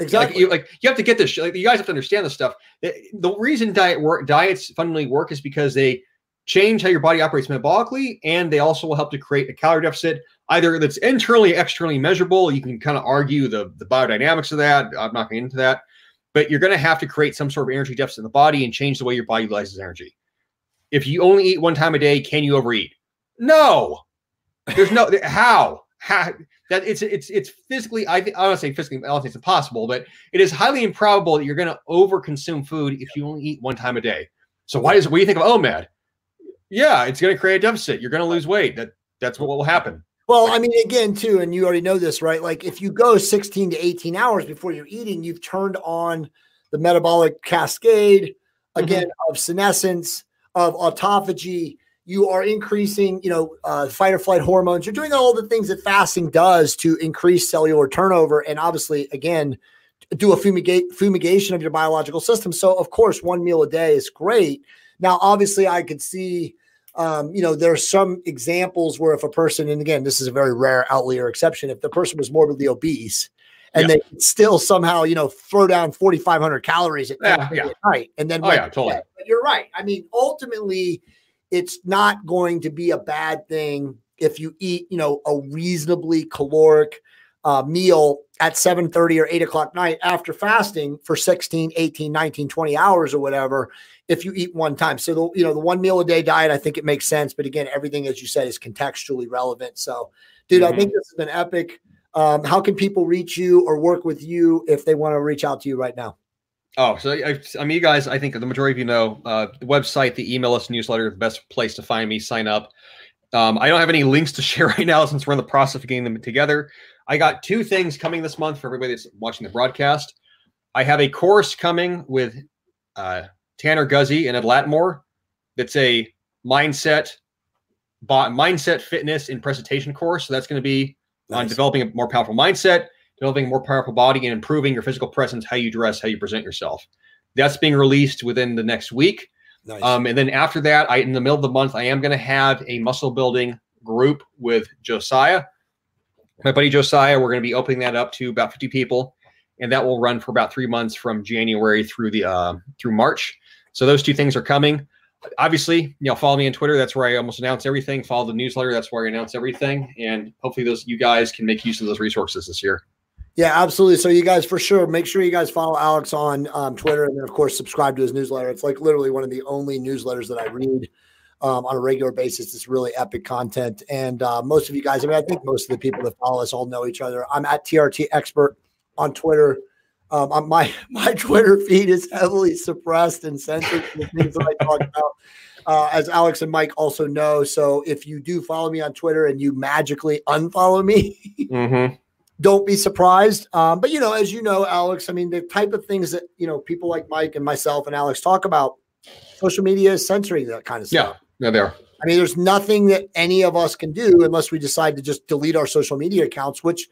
Exactly. Like you, like you have to get this. Like, you guys have to understand this stuff. The, the reason diet work diets fundamentally work is because they change how your body operates metabolically, and they also will help to create a calorie deficit, either that's internally, externally measurable. You can kind of argue the the biodynamics of that. I'm not going into that, but you're going to have to create some sort of energy deficit in the body and change the way your body utilizes energy. If you only eat one time a day, can you overeat? No. There's no how how that it's it's it's physically I think I don't say physically I don't think it's impossible, but it is highly improbable that you're going to overconsume food if you only eat one time a day. So why is what do you think of OMAD? Yeah, it's going to create a deficit. You're going to lose weight. That that's what will happen. Well, I mean, again, too, and you already know this, right? Like if you go 16 to 18 hours before you're eating, you've turned on the metabolic cascade again of senescence, of autophagy. You are increasing, you know, uh, fight or flight hormones. You're doing all the things that fasting does to increase cellular turnover, and obviously, again, do a fumigate fumigation of your biological system. So, of course, one meal a day is great. Now, obviously, I could see um, you know, there are some examples where if a person, and again, this is a very rare outlier exception, if the person was morbidly obese and Yeah. they still somehow, you know, throw down 4,500 calories at, Yeah, yeah. at night and then, Oh, yeah, totally. But you're right. I mean, ultimately, it's not going to be a bad thing if you eat, you know, a reasonably caloric uh, meal at 7.30 or 8 o'clock night after fasting for 16 18 19 20 hours or whatever if you eat one time so the you know the one meal a day diet i think it makes sense but again everything as you said is contextually relevant so dude i Mhm. think this has been epic um, how can people reach you or work with you if they want to reach out to you right now Oh, so I, I mean, you guys, I think the majority of you know uh, the website, the email list, newsletter, the best place to find me. Sign up. Um, I don't have any links to share right now since we're in the process of getting them together. I got two things coming this month for everybody that's watching the broadcast. I have a course coming with uh, Tanner Guzy and Ed Latimore. That's a mindset, bo- mindset, fitness, and presentation course. So that's going to be on developing a more powerful mindset, developing a more powerful body, and improving your physical presence, how you dress, how you present yourself. That's being released within the next week. nice Um, and then after that, I in the middle of the month, I am going to have a muscle building group with Josiah, my buddy Josiah. We're going to be opening that up to about 50 people, and that will run for about three months from January through the uh, through March. So those two things are coming. Obviously, you know, follow me on Twitter. That's where I almost announce everything. Follow the newsletter. That's where I announce everything. And hopefully, those you guys can make use of those resources this year. Yeah, absolutely. So you guys, for sure, make sure you guys follow Alex on um, Twitter, and then of course subscribe to his newsletter. It's like literally one of the only newsletters that I read um, on a regular basis. It's really epic content, and uh, most of you guys, I mean, I think most of the people that follow us all know each other. I'm at TRT Expert on Twitter. Um, my my Twitter feed is heavily suppressed and censored the things that I talk about. Uh, as Alex and Mike also know, so if you do follow me on Twitter and you magically unfollow me, Mm-hmm. don't be surprised. Um, but you know, as you know, Alex, I mean, the type of things that you know people like Mike and myself and Alex talk about, social media is censoring that kind of stuff. Yeah, yeah, there. I mean, there's nothing that any of us can do unless we decide to just delete our social media accounts, which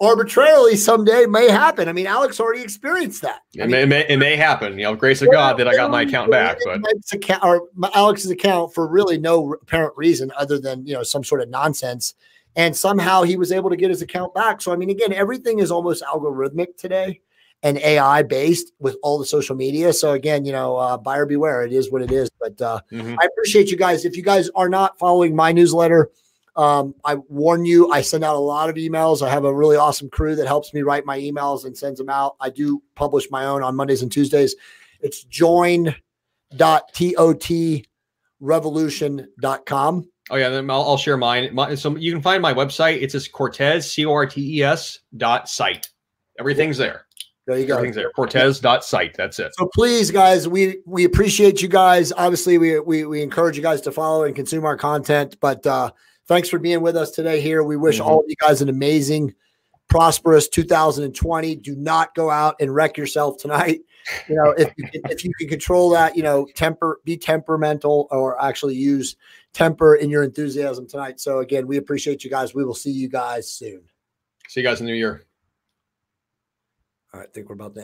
arbitrarily someday may happen. I mean, Alex already experienced that. It mean, may, it may, it may happen. You know, grace of God that I got my account back. But account or my- Alex's account for really no apparent reason other than you know some sort of nonsense, and somehow he was able to get his account back. So I mean, again, everything is almost algorithmic today, and AI based with all the social media. So again, you know, uh, buyer beware. It is what it is. But uh, mm-hmm. I appreciate you guys. If you guys are not following my newsletter, um, I warn you, I send out a lot of emails. I have a really awesome crew that helps me write my emails and sends them out. I do publish my own on Mondays and Tuesdays. It's join dot join.trtrevolution.com. Oh yeah, then I'll, I'll share mine. My, so you can find my website. It's just Cortes C O R T E S dot site. Everything's there. There you go. Everything's there. Cortes dot site. That's it. So please, guys, we we appreciate you guys. Obviously, we we we encourage you guys to follow and consume our content. But uh, thanks for being with us today. Here, we wish mm-hmm. all of you guys an amazing, prosperous 2020. Do not go out and wreck yourself tonight. You know, if you can, if you can control that, you know, temper, be temperamental, or actually use temper in your enthusiasm tonight. So again, we appreciate you guys. We will see you guys soon. See you guys in the new year. I think we're about to